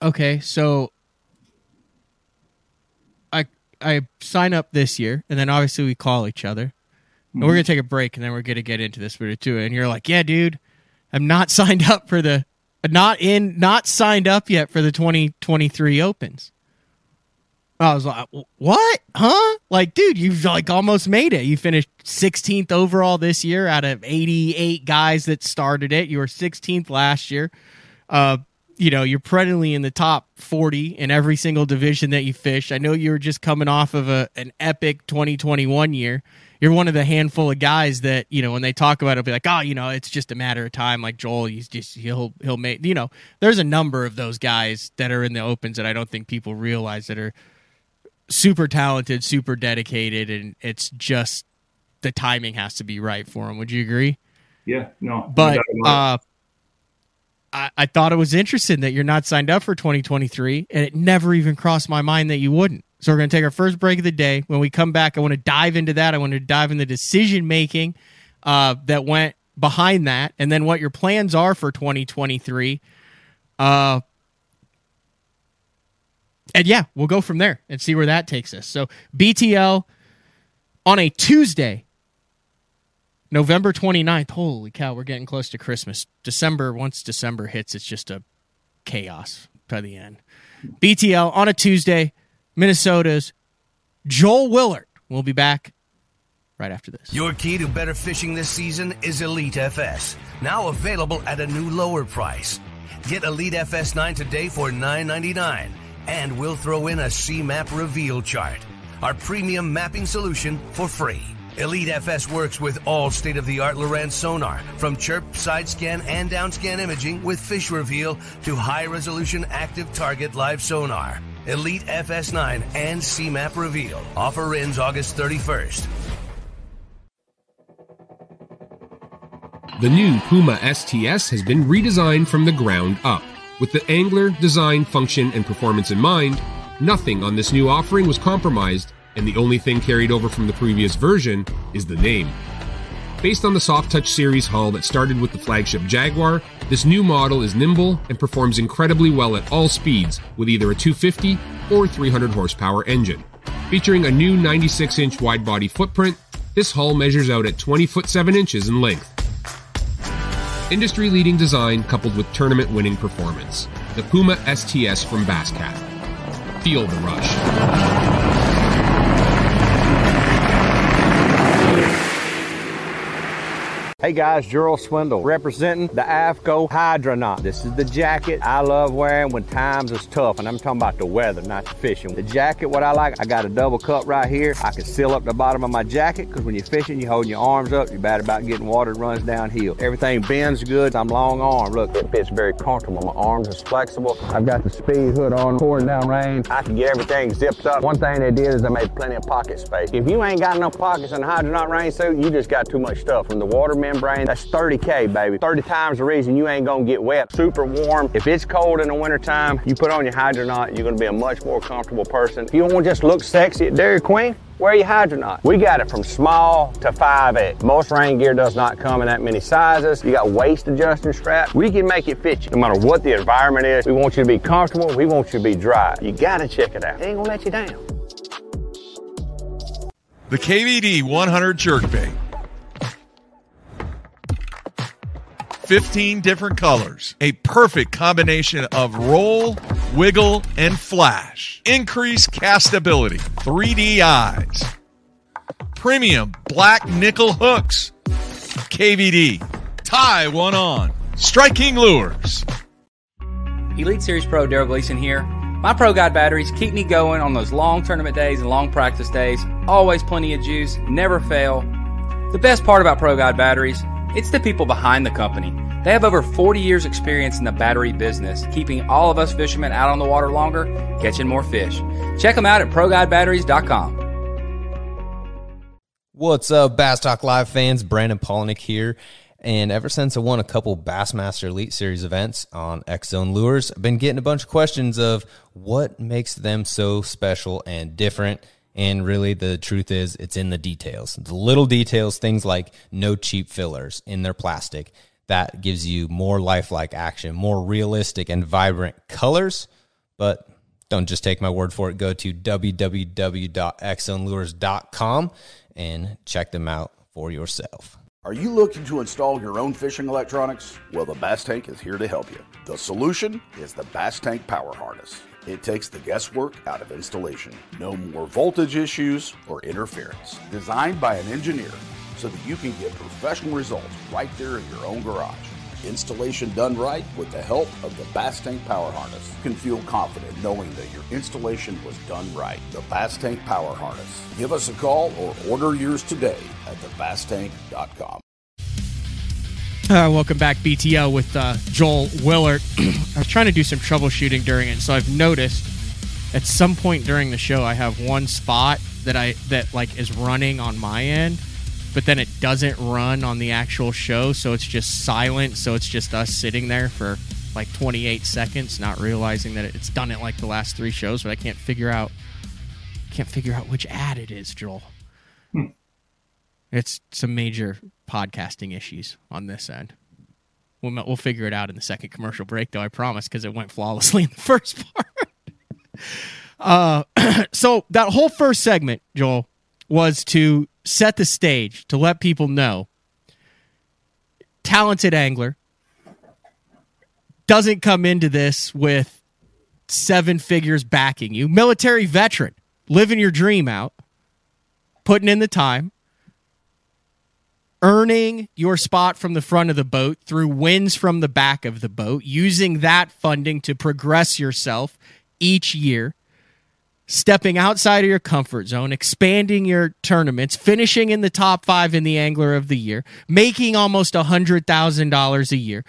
Okay, so I I sign up this year, and then obviously we call each other and we're gonna take a break, and then we're gonna get into this bit too. And you're like, "Yeah, dude, I'm not signed up for the, not in, not signed up yet for the 2023 Opens." I was like, what? Huh? Like, dude, you've like almost made it. You finished 16th overall this year out of 88 guys that started it. You were 16th last year. Uh, you know, you're perennially in the top 40 in every single division that you fish. I know you were just coming off of a an epic 2021 year. You're one of the handful of guys that, you know, when they talk about it, be like, oh, you know, it's just a matter of time. Like Joel, he's just, he'll, he'll make, you know, there's a number of those guys that are in the opens that I don't think people realize that are super talented, super dedicated, and it's just the timing has to be right for them. Would you agree? Yeah, no. But uh, I, I thought it was interesting that you're not signed up for 2023, and it never even crossed my mind that you wouldn't. So we're going to take our first break of the day. When we come back, I want to dive into that. I want to dive into the decision making uh, that went behind that, and then what your plans are for 2023. Uh, and yeah, we'll go from there and see where that takes us. So BTL on a Tuesday, November 29th. Holy cow, we're getting close to Christmas. December, once December hits, it's just a chaos by the end. BTL on a Tuesday, Minnesota's Joel Willert. We'll be back right after this. Your key to better fishing this season is Elite FS, now available at a new lower price. Get Elite FS9 today for $9.99 and we'll throw in a C-Map reveal chart, our premium mapping solution for free. Elite FS works with all state-of-the-art Lowrance sonar, from chirp, side scan, and down scan imaging with fish reveal to high-resolution active target live sonar. Elite FS9 and C-Map reveal. Offer ends August 31st. The new Puma STS has been redesigned from the ground up. With the angler, design, function, and performance in mind, nothing on this new offering was compromised, and the only thing carried over from the previous version is the name. Based on the Soft Touch series hull that started with the flagship Jaguar, this new model is nimble and performs incredibly well at all speeds with either a 250 or 300 horsepower engine. Featuring a new 96 inch wide body footprint, this hull measures out at 20 foot 7 inches in length. Industry leading design coupled with tournament winning performance. The Puma STS from Basscat. Feel the rush. Hey guys, Gerald Swindle representing the AFTCO Hydronaut. This is the jacket I love wearing when times is tough, and I'm talking about the weather, not the fishing. The jacket, what I like, I got a double cup right here. I can seal up the bottom of my jacket because when you're fishing, you're holding your arms up. You're bad about getting water that runs downhill. Everything bends good. I'm long arm. Look, it fits very comfortable. My arms is flexible. I've got the speed hood on, pouring down rain. I can get everything zipped up. One thing they did is they made plenty of pocket space. If you ain't got enough pockets in the Hydronaut rain suit, you just got too much stuff from the water membrane. That's 30K, baby. 30 times the reason you ain't gonna get wet. Super warm. If it's cold in the wintertime, you put on your Hydronaut, you're gonna be a much more comfortable person. If you don't want to just look sexy at Dairy Queen, wear your Hydronaut. We got it from small to 5X. Most rain gear does not come in that many sizes. You got waist adjusting straps. We can make it fit you no matter what the environment is. We want you to be comfortable. We want you to be dry. You gotta check it out. It ain't gonna let you down. The KVD 100 jerkbait. 15 different colors. A perfect combination of roll, wiggle, and flash. Increased castability. 3D eyes. Premium black nickel hooks. KVD. Tie one on. Striking lures. Elite Series Pro Darold Gleason here. My Pro Guide batteries keep me going on those long tournament days and long practice days. Always plenty of juice, never fail. The best part about Pro Guide batteries, it's the people behind the company. They have over 40 years experience in the battery business, keeping all of us fishermen out on the water longer, catching more fish. Check them out at ProGuideBatteries.com. What's up, Bass Talk Live fans? Brandon Palaniuk here. And ever since I won a couple Bassmaster Elite Series events on X Zone Lures, I've been getting a bunch of questions of what makes them so special and different. And really, the truth is, it's in the details. The little details, things like no cheap fillers in their plastic. That gives you more lifelike action, more realistic and vibrant colors. But don't just take my word for it. Go to www.xzonelures.com and check them out for yourself. Are you looking to install your own fishing electronics? Well, the Bass Tank is here to help you. The solution is the Bass Tank Power Harness. It takes the guesswork out of installation. No more voltage issues or interference. Designed by an engineer so that you can get professional results right there in your own garage. Installation done right with the help of the Bass Tank Power Harness. You can feel confident knowing that your installation was done right. The Bass Tank Power Harness. Give us a call or order yours today at thebasstank.com. Uh, welcome back, BTL, with uh, Joel Willert. I was trying to do some troubleshooting during it, so I've noticed at some point during the show I have one spot that I that like is running on my end, but then it doesn't run on the actual show, so it's just silent. So it's just us sitting there for like 28 seconds, not realizing that it's done it like the last three shows, but I can't figure out can't figure out which ad it is, Joel. Hmm. It's some major podcasting issues on this end. We'll, we'll figure it out in the second commercial break, though, I promise, because it went flawlessly in the first part. uh, so, that whole first segment, Joel, was to set the stage, to let people know talented angler doesn't come into this with seven figures backing you. Military veteran, living your dream out, putting in the time, earning your spot from the front of the boat through wins from the back of the boat, using that funding to progress yourself each year, stepping outside of your comfort zone, expanding your tournaments, finishing in the top five in the Angler of the Year, making almost $100,000 a year,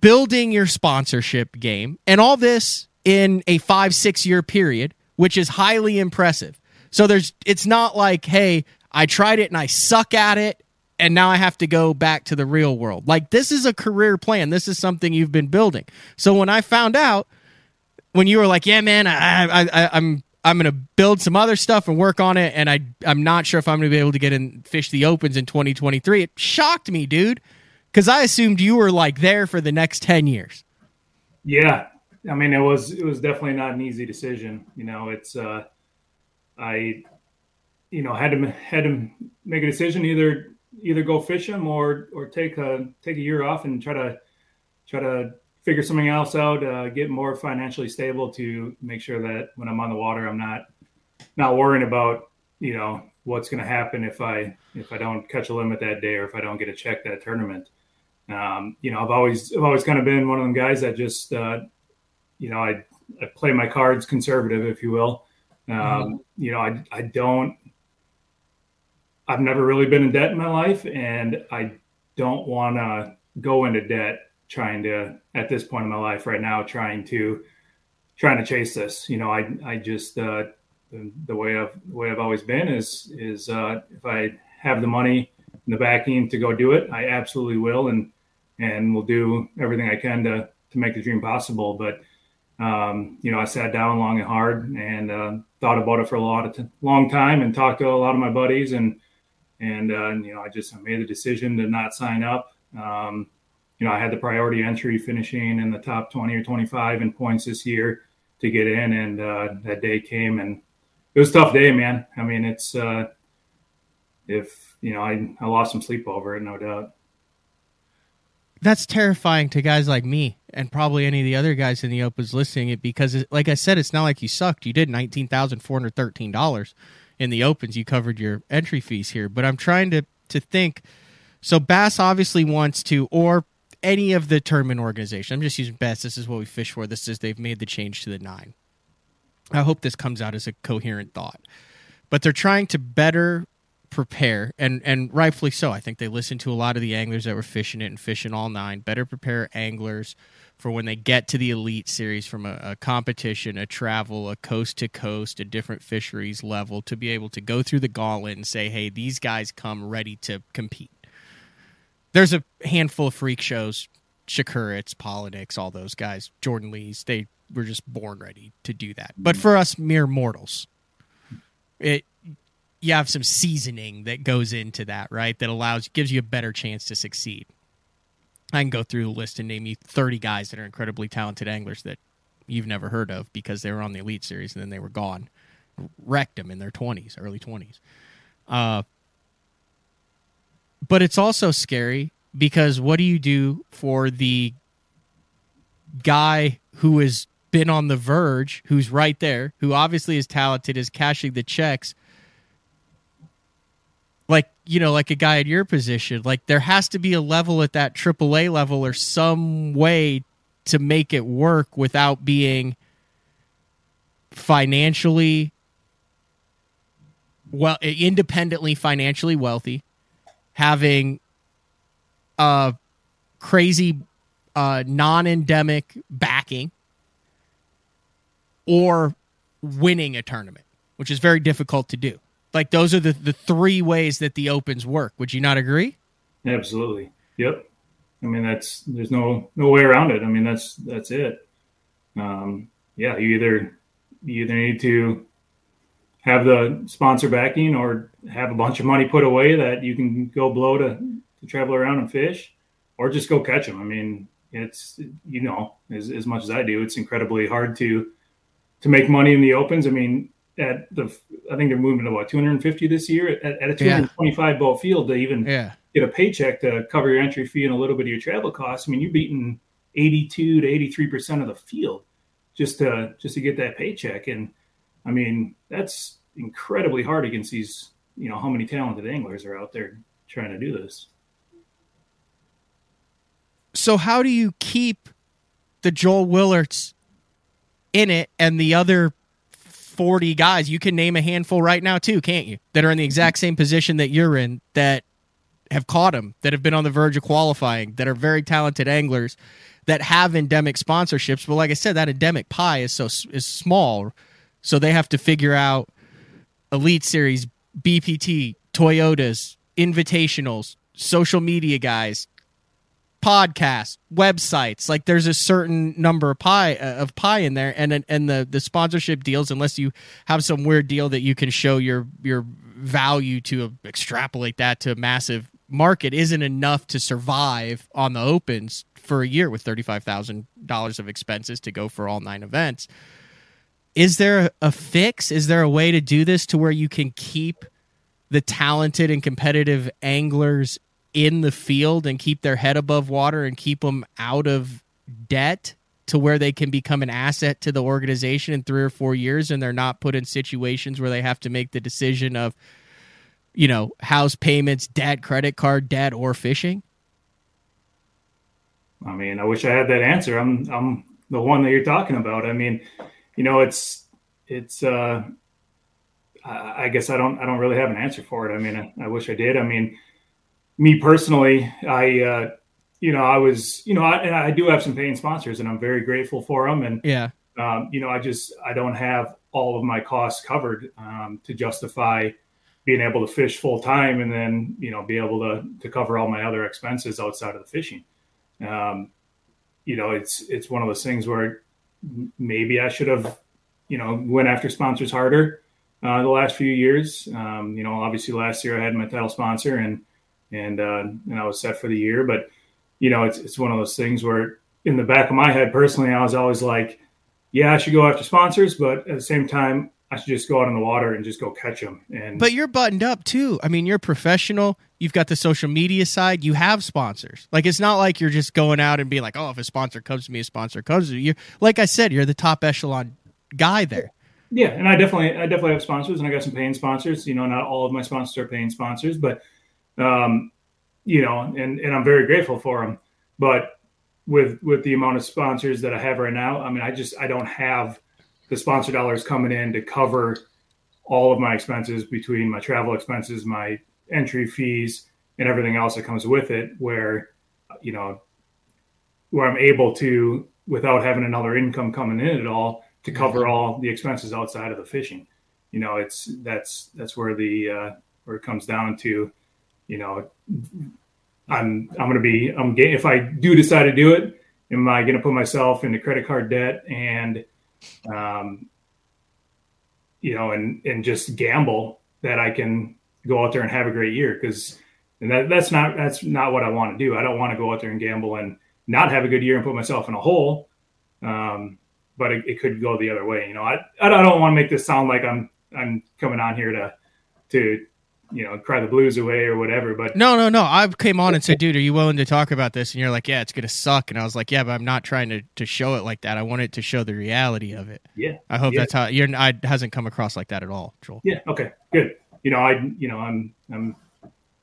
building your sponsorship game, and all this in a five, six year period, which is highly impressive. So there's, it's not like, hey, I tried it and I suck at it and now I have to go back to the real world. Like this is a career plan. This is something you've been building. So when I found out, when you were like, "Yeah, man, I, I, I I'm I'm gonna build some other stuff and work on it," and I I'm not sure if I'm gonna be able to get in fish the opens in 2023. It shocked me, dude, because I assumed you were like there for the next ten years. Yeah, I mean it was it was definitely not an easy decision. You know, it's uh, I, you know, had to had to make a decision either either go fish them or or take a take a year off and try to try to figure something else out, uh, get more financially stable to make sure that when I'm on the water, I'm not not worrying about you know what's going to happen if I if I don't catch a limit that day or if I don't get a check that tournament. Um, you know, I've always I've always kind of been one of them guys that just uh, you know I I play my cards conservative, if you will. Um, mm-hmm. You know, I I don't I've never really been in debt in my life, and I don't want to go into debt trying to at this point in my life right now trying to trying to chase this. You know, I I just uh, the, the way I've the way I've always been is is uh, if I have the money and the backing to go do it, I absolutely will, and and will do everything I can to to make the dream possible. But um, you know, I sat down long and hard and uh, thought about it for a lot of t- long time and talked to a lot of my buddies and and uh, you know I just made the decision to not sign up. Um, you know I had the priority entry finishing in the top 20 or 25 in points this year to get in, and uh, that day came and it was a tough day, man. I mean it's uh, if you know I, I lost some sleep over it, no doubt. That's terrifying to guys like me and probably any of the other guys in the Opens listening it because, like I said, it's not like you sucked. You did nineteen thousand four hundred thirteen dollars in the opens you covered your entry fees here but i'm trying to to think. So bass obviously wants to or any of the tournament organization i'm just using bass this is what we fish for this is they've made the change to the nine. I hope this comes out as a coherent thought but they're trying to better prepare and and rightfully so. I think they listened to a lot of the anglers that were fishing it and fishing all nine better prepare anglers for when they get to the elite series from a, a competition, a travel, a coast to coast, a different fisheries level to be able to go through the gauntlet and say, hey, these guys come ready to compete. There's a handful of freak shows, Shakurit's, Palaniuks, all those guys, Jordan Lees, they were just born ready to do that. But mm. for us mere mortals, it you have some seasoning that goes into that, right? That allows gives you a better chance to succeed. I can go through the list and name you 30 guys that are incredibly talented anglers that you've never heard of because they were on the Elite Series and then they were gone. Wrecked them in their 20s, early 20s. Uh, but it's also scary because what do you do for the guy who has been on the verge, who's right there, who obviously is talented, is cashing the checks? You know, like a guy in your position, like there has to be a level at that AAA level or some way to make it work without being financially well independently financially wealthy having a crazy uh, non-endemic backing or winning a tournament which is very difficult to do like those are the, the three ways that the opens work. Would you not agree? Absolutely. Yep. I mean that's there's no no way around it. I mean that's that's it. Um, yeah you either you either need to have the sponsor backing or have a bunch of money put away that you can go blow to, to travel around and fish or just go catch them. I mean, it's, you know, as, as much as I do, it's incredibly hard to, to make money in the opens. I mean, at the, I think they're moving to what, 250 this year at, at a 225 yeah. boat field to even yeah. get a paycheck to cover your entry fee and a little bit of your travel costs. I mean, you're beating 82 to 83% of the field just to, just to get that paycheck. And I mean, that's, incredibly hard against these, you know, how many talented anglers are out there trying to do this. So how do you keep the Joel Willerts in it and the other 40 guys? You can name a handful right now too, can't you? That are in the exact same position that you're in that have caught them, that have been on the verge of qualifying, that are very talented anglers that have endemic sponsorships. But like I said, that endemic pie is so is small, so they have to figure out Elite Series, BPT, Toyotas, invitationals, social media guys, podcasts, websites. Like there's a certain number of pie uh, of pie in there, and and the the sponsorship deals, unless you have some weird deal that you can show your your value to extrapolate that to a massive market, isn't enough to survive on the opens for a year with thirty five thousand dollars of expenses to go for all nine events is there a fix? Is there a way to do this to where you can keep the talented and competitive anglers in the field and keep their head above water and keep them out of debt to where they can become an asset to the organization in three or four years and they're not put in situations where they have to make the decision of you know house payments debt credit card debt or fishing i mean i wish i had that answer i'm i'm the one that you're talking about i mean you know, it's it's. uh I guess I don't I don't really have an answer for it. I mean, I, I wish I did. I mean, me personally, I uh, you know I was you know I, and I do have some paying sponsors, and I'm very grateful for them. And yeah, um, you know, I just I don't have all of my costs covered um, to justify being able to fish full time, and then you know be able to to cover all my other expenses outside of the fishing. Um, you know, it's it's one of those things where maybe I should have, you know, went after sponsors harder uh, the last few years. Um, you know, obviously last year I had my title sponsor and and uh, and I was set for the year. But you know, it's it's one of those things where in the back of my head personally, I was always like, yeah, I should go after sponsors, but at the same time, I should just go out on the water and just go catch them. And but you're buttoned up too. I mean, you're professional. You've got the social media side. You have sponsors. Like it's not like you're just going out and being like, oh, if a sponsor comes to me, a sponsor comes to you. Like I said, you're the top echelon guy there. Yeah, and I definitely, I definitely have sponsors, and I got some paying sponsors. You know, not all of my sponsors are paying sponsors, but, um, you know, and and I'm very grateful for them. But with with the amount of sponsors that I have right now, I mean, I just I don't have the sponsor dollars coming in to cover all of my expenses between my travel expenses, my entry fees, and everything else that comes with it. Where you know where I'm able to, without having another income coming in at all, to cover mm-hmm. all the expenses outside of the fishing. You know, it's that's that's where the uh, where it comes down to, you know, I'm I'm gonna be I'm getting, if I do decide to do it, am I gonna put myself into credit card debt and um, you know, and and just gamble that I can go out there and have a great year because and that that's not that's not what I want to do. I don't want to go out there and gamble and not have a good year and put myself in a hole. Um, but it, it, could go the other way. You know, I I don't want to make this sound like I'm I'm coming on here to to you know cry the blues away or whatever. But no, no, no. I came on and said, "Dude, are you willing to talk about this?" And you're like, "Yeah, it's gonna suck." And I was like, "Yeah, but I'm not trying to to show it like that. I want it to show the reality of it." Yeah, I hope yeah. that's how you're. I hasn't come across like that at all, Joel. Yeah. Okay. Good. You know, I you know I'm I'm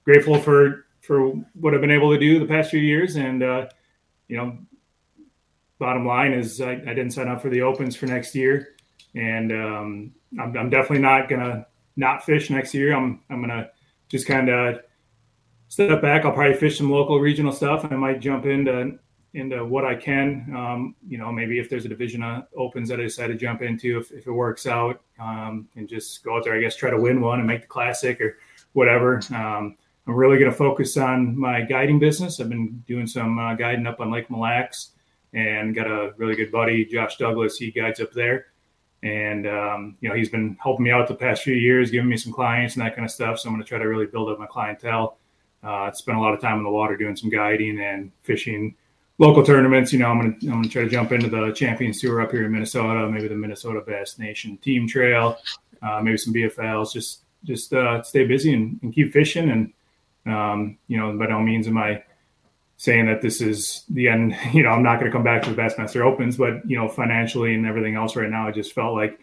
grateful for for what I've been able to do the past few years, and uh, you know, bottom line is I, I didn't sign up for the opens for next year, and um, I'm, I'm definitely not gonna not fish next year. I'm I'm gonna just kind of step back. I'll probably fish some local regional stuff. I might jump into into what I can. Um, you know, maybe if there's a division of opens that I decide to jump into, if, if it works out, um, and just go out there. I guess try to win one and make the classic or whatever. Um, I'm really going to focus on my guiding business. I've been doing some uh, guiding up on Lake Mille Lacs, and got a really good buddy, Josh Douglas. He guides up there and um, you know he's been helping me out the past few years, giving me some clients and that kind of stuff. So I'm going to try to really build up my clientele. Uh, spent a lot of time in the water doing some guiding and fishing local tournaments. You know, I'm going to I'm to try to jump into the Champions Tour up here in Minnesota, maybe the Minnesota Bass Nation Team Trail, uh, maybe some BFLs. Just just uh, stay busy and, and keep fishing. And um, you know, by no means am I saying that this is the end. You know, I'm not going to come back to the Bassmaster Opens, but you know, financially and everything else right now, I just felt like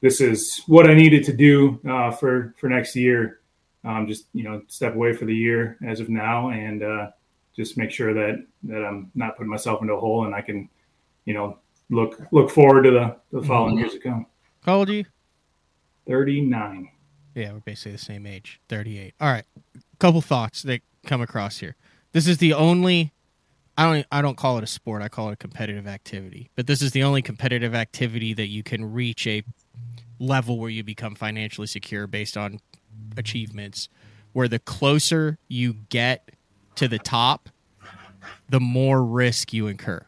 this is what I needed to do uh, for for next year. Um, just you know, step away for the year as of now, and uh, just make sure that that I'm not putting myself into a hole, and I can, you know, look look forward to the, the following years to come. How old are you? Thirty nine. Yeah, we're basically the same age. Thirty eight. All right. Couple thoughts that come across here. This is the only I don't I don't call it a sport. I call it a competitive activity. But this is the only competitive activity that you can reach a level where you become financially secure based on achievements where the closer you get to the top, the more risk you incur.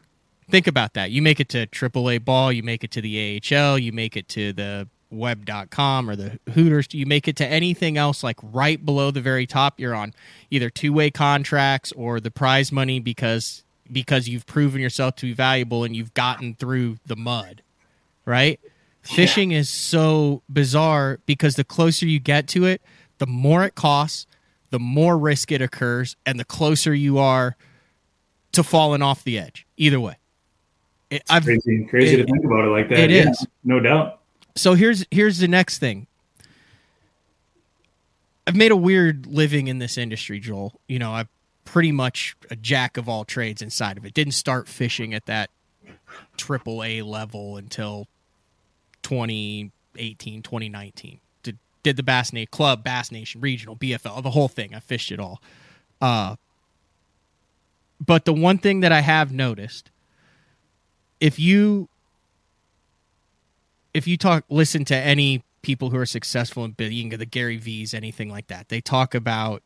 Think about that. You make it to AAA ball, you make it to the AHL, you make it to the web.com or the Hooters, do you make it to anything else like right below the very top, you're on either two-way contracts or the prize money because because you've proven yourself to be valuable and you've gotten through the mud. Right? Yeah. Fishing is so bizarre because the closer you get to it, the more it costs, the more risk it occurs, and the closer you are to falling off the edge. Either way. It, crazy, crazy it, to think about it like that. It yeah, is. no doubt so here's here's the next thing. I've made a weird living in this industry, Joel. You know, I'm pretty much a jack of all trades inside of it. Didn't start fishing at that triple A level until 2018, 2019. Did, did the Bass Nation Club, Bass Nation, Regional, BFL, the whole thing. I fished it all. Uh, but the one thing that I have noticed, if you if you talk listen to any people who are successful in being the Gary V's, anything like that, they talk about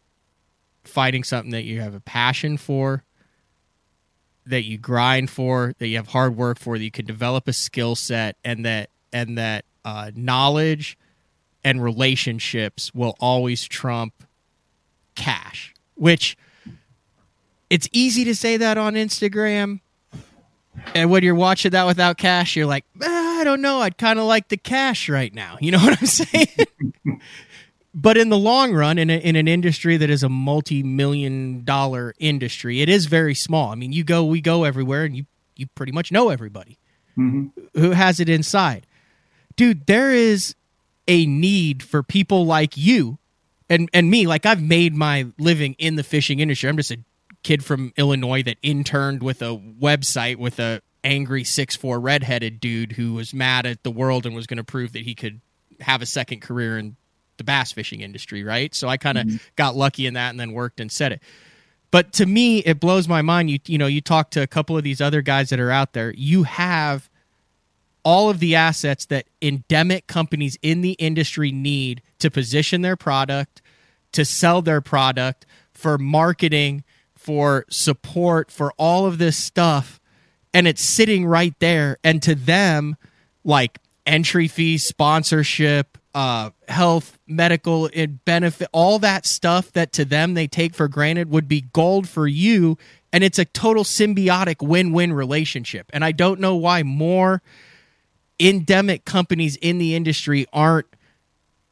fighting something that you have a passion for, that you grind for, that you have hard work for, that you can develop a skill set, and that and that uh, knowledge and relationships will always trump cash. Which it's easy to say that on Instagram, and when you're watching that without cash, you're like, I don't know. I'd kind of like the cash right now. You know what I'm saying? but in the long run, in, a, in an industry that is a multi-million dollar industry, it is very small. I mean, you go, we go everywhere, and you you pretty much know everybody mm-hmm. who has it inside. Dude, there is a need for people like you and and me. Like I've made my living in the fishing industry. I'm just a kid from Illinois that interned with a website with a angry six four redheaded dude who was mad at the world and was going to prove that he could have a second career in the bass fishing industry, right? So I kind of mm-hmm. got lucky in that and then worked and said it. But to me, it blows my mind. You you know, you talk to a couple of these other guys that are out there. You have all of the assets that endemic companies in the industry need to position their product, to sell their product, for marketing, for support, for all of this stuff. And it's sitting right there. And to them, like entry fees, sponsorship, uh, health, medical, and benefit, all that stuff that to them they take for granted would be gold for you. And it's a total symbiotic win win relationship. And I don't know why more endemic companies in the industry aren't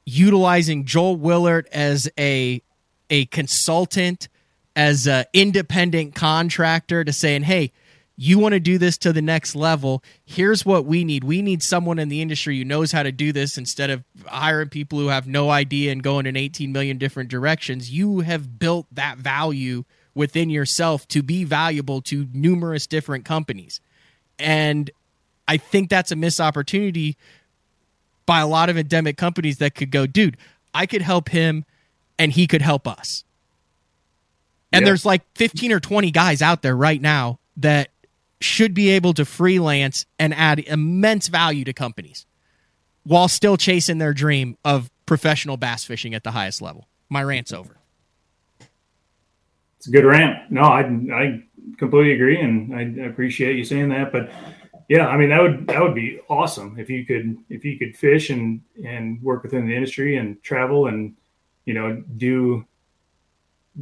utilizing Joel Willert as a a consultant, as an independent contractor to saying, hey, you want to do this to the next level. Here's what we need. We need someone in the industry who knows how to do this instead of hiring people who have no idea and going in 18 million different directions. You have built that value within yourself to be valuable to numerous different companies. And I think that's a missed opportunity by a lot of endemic companies that could go, dude, I could help him and he could help us. And there's like 15 or 20 guys out there right now that should be able to freelance and add immense value to companies while still chasing their dream of professional bass fishing at the highest level. My rant's over. It's a good rant. No, I, I completely agree. And I appreciate you saying that. But yeah, I mean that would that would be awesome if you could if you could fish and and work within the industry and travel and you know do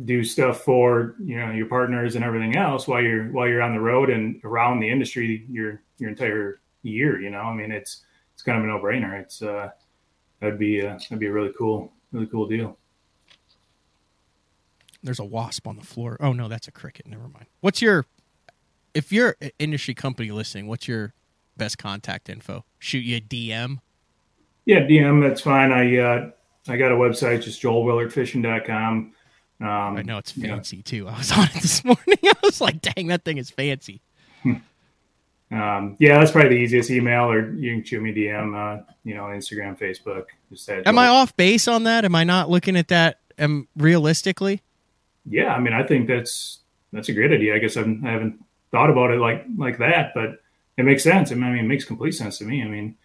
do stuff for you know your partners and everything else while you're while you're on the road and around the industry your your entire year. You know, I mean it's it's kind of a no brainer. It's uh that'd be uh, that'd be a really cool really cool deal. There's a wasp on the floor. Oh no, that's a cricket. Never mind. What's your if you're an industry company listening, what's your best contact info? Shoot you a DM. Yeah, DM. That's fine. I uh, I got a website, just joelwillertfishing.com. Um, I know it's fancy yeah. too. I was on it this morning. I was like, dang, that thing is fancy. um, yeah, that's probably the easiest email, or you can shoot me DM. Uh, you know, Instagram, Facebook. Just Am. I off base on that? Am I not looking at that um, realistically? Yeah, I mean, I think that's that's a great idea. I guess I'm, I haven't thought about it like like that, but it makes sense. I mean, it makes complete sense to me. I mean,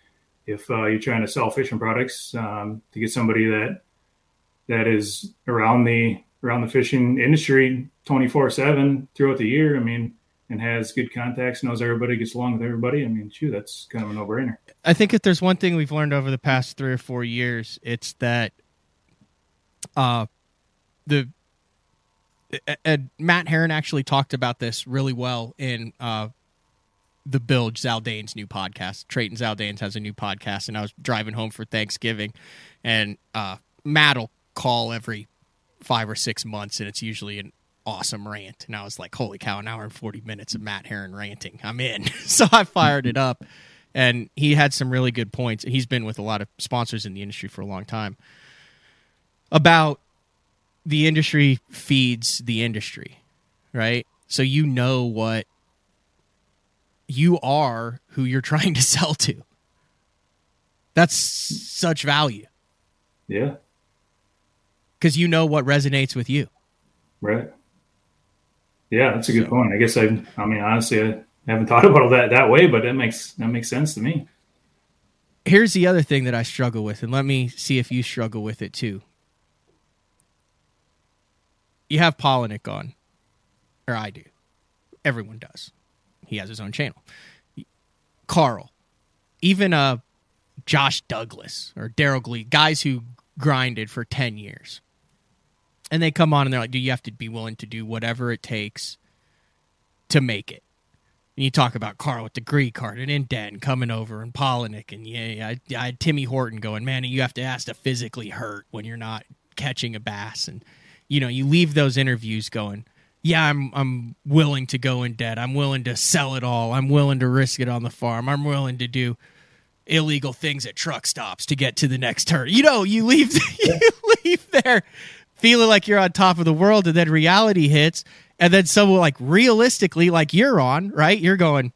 if uh, you're trying to sell fishing products um, to get somebody that that is around the around the fishing industry 24 7 throughout the year, I mean, and has good contacts, knows everybody, gets along with everybody. I mean, shoot, that's kind of a no brainer. I think if there's one thing we've learned over the past three or four years, it's that uh, the and Matt Herren actually talked about this really well in uh, the Bilge Zaldain's new podcast. Trayton Zaldain's has a new podcast, and I was driving home for Thanksgiving, and uh, Matt will call every five or six months, and it's usually an awesome rant. And I was like, "Holy cow! An hour and forty minutes of Matt Herren ranting. I'm in." so I fired it up, and he had some really good points. He's been with a lot of sponsors in the industry for a long time about the industry feeds the industry, right? So you know what you are who you're trying to sell to. That's such value. Yeah. Because you know what resonates with you. Right. Yeah, that's a good so, point. I guess I, I mean, honestly, I haven't thought about that that way, but that makes that makes sense to me. Here's the other thing that I struggle with, and let me see if you struggle with it too you have Palaniuk on, or I do. Everyone does. He has his own channel. Carl, even uh, Josh Douglas or Daryl Glee, guys who grinded for 10 years. And they come on and they're like, do you have to be willing to do whatever it takes to make it? And you talk about Carl with the Greek card and Indent coming over and Palaniuk and yeah, I, I had Timmy Horton going, man, you have to ask to physically hurt when you're not catching a bass and – you know, you leave those interviews going, yeah, I'm I'm willing to go in debt. I'm willing to sell it all. I'm willing to risk it on the farm. I'm willing to do illegal things at truck stops to get to the next turn. You know, you leave you leave there feeling like you're on top of the world and then reality hits and then someone like realistically like you're on, right? You're going,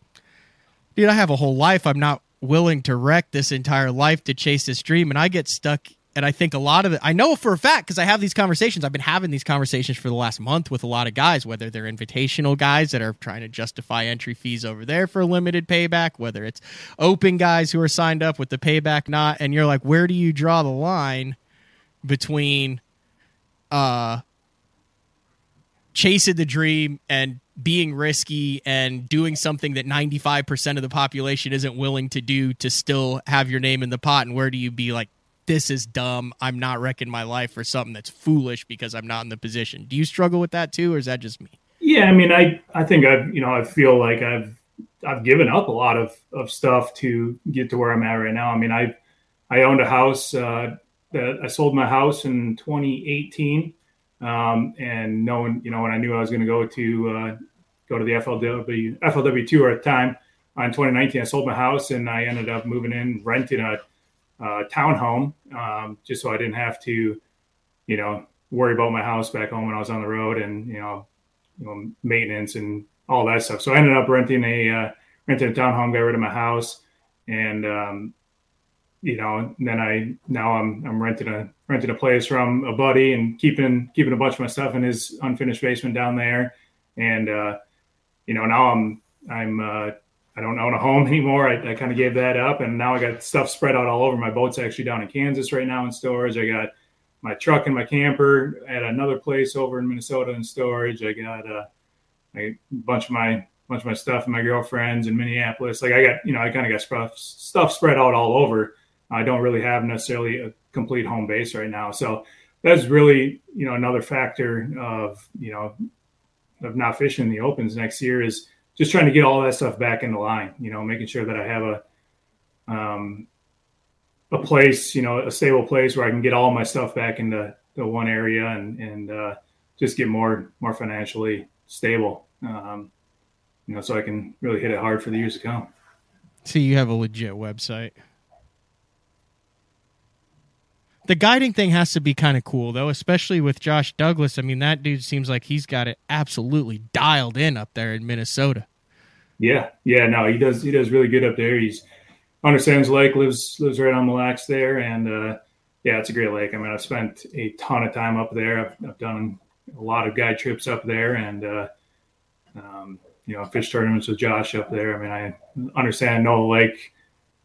dude, I have a whole life. I'm not willing to wreck this entire life to chase this dream and I get stuck and I think a lot of it, I know for a fact because I have these conversations. I've been having these conversations for the last month with a lot of guys, whether they're invitational guys that are trying to justify entry fees over there for limited payback, whether it's open guys who are signed up with the payback not. And you're like, where do you draw the line between uh, chasing the dream and being risky and doing something that 95% of the population isn't willing to do to still have your name in the pot? And where do you be like, this is dumb. I'm not wrecking my life for something that's foolish because I'm not in the position. Do you struggle with that too, or is that just me? Yeah, I mean, I I think i've you know I feel like I've I've given up a lot of of stuff to get to where I'm at right now. I mean, I I owned a house uh, that I sold my house in 2018, um, and knowing you know when I knew I was going to go to uh, go to the FLW FLW tour at the time in 2019, I sold my house and I ended up moving in, renting a, a townhome, um, just so I didn't have to, you know, worry about my house back home when I was on the road and you know, you know maintenance and all that stuff. So I ended up renting a uh, renting a townhome, got rid of my house, and um, you know, and then I now I'm I'm renting a renting a place from a buddy and keeping keeping a bunch of my stuff in his unfinished basement down there, and uh, you know now I'm I'm uh, I don't own a home anymore. I, I kind of gave that up, and now I got stuff spread out all over. My boat's actually down in Kansas right now in storage. I got my truck and my camper at another place over in Minnesota in storage. I got uh, a bunch of my bunch of my stuff and my girlfriends in Minneapolis. Like I got you know I kind of got stuff stuff spread out all over. I don't really have necessarily a complete home base right now. So that's really, you know, another factor of, you know, of not fishing the opens next year is just trying to get all that stuff back in the line, you know, making sure that I have a, um, a place, you know, a stable place where I can get all my stuff back into the one area and, and, uh, just get more, more financially stable. Um, you know, so I can really hit it hard for the years to come. So you have a legit website. The guiding thing has to be kind of cool, though, especially with Josh Douglas. I mean, that dude seems like he's got it absolutely dialed in up there in Minnesota. Yeah, yeah, no, he does. He does really good up there. He's understands lake, lives lives right on Mille Lacs there, and uh, yeah, it's a great lake. I mean, I've spent a ton of time up there. I've, I've done a lot of guide trips up there, and uh, um, you know, fish tournaments with Josh up there. I mean, I understand know the lake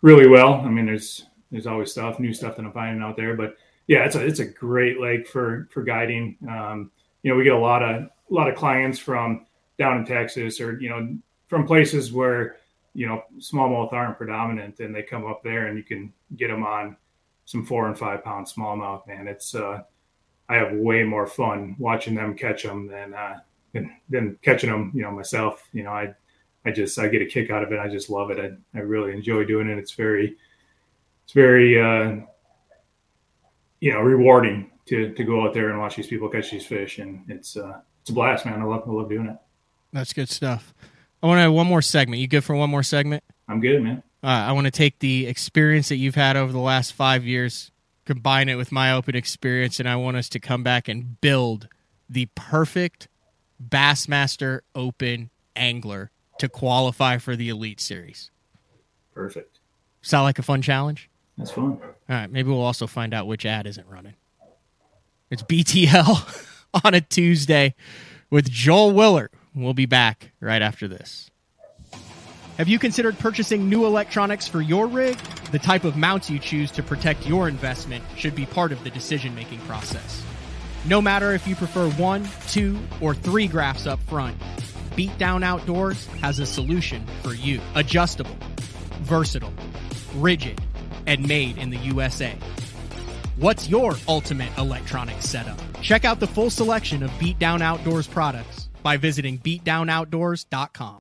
really well. I mean, there's there's always stuff, new stuff that I'm finding out there. But yeah, it's a it's a great lake for for guiding. Um, you know, we get a lot of a lot of clients from down in Texas or you know from places where you know smallmouth aren't predominant, and they come up there and you can get them on some four and five pound smallmouth. Man, it's uh, I have way more fun watching them catch them than uh, than, than catching them. You know myself. You know I I just I get a kick out of it. I just love it. I, I really enjoy doing it. It's very it's very uh, you know rewarding to to go out there and watch these people catch these fish, and it's uh, it's a blast, man. I love I love doing it. That's good stuff. I want to have one more segment. You good for one more segment? I'm good, man. Uh, I want to take the experience that you've had over the last five years, combine it with my open experience, and I want us to come back and build the perfect Bassmaster Open angler to qualify for the Elite Series. Perfect. Sound like a fun challenge? That's fun. All right, maybe we'll also find out which ad isn't running. It's BTL on a Tuesday with Joel Willert. We'll be back right after this. Have you considered purchasing new electronics for your rig? The type of mounts you choose to protect your investment should be part of the decision making process. No matter if you prefer one, two, or three graphs up front, Beatdown Outdoors has a solution for you. Adjustable, versatile, rigid, and made in the USA. What's your ultimate electronic setup? Check out the full selection of Beatdown Outdoors products by visiting beatdownoutdoors.com.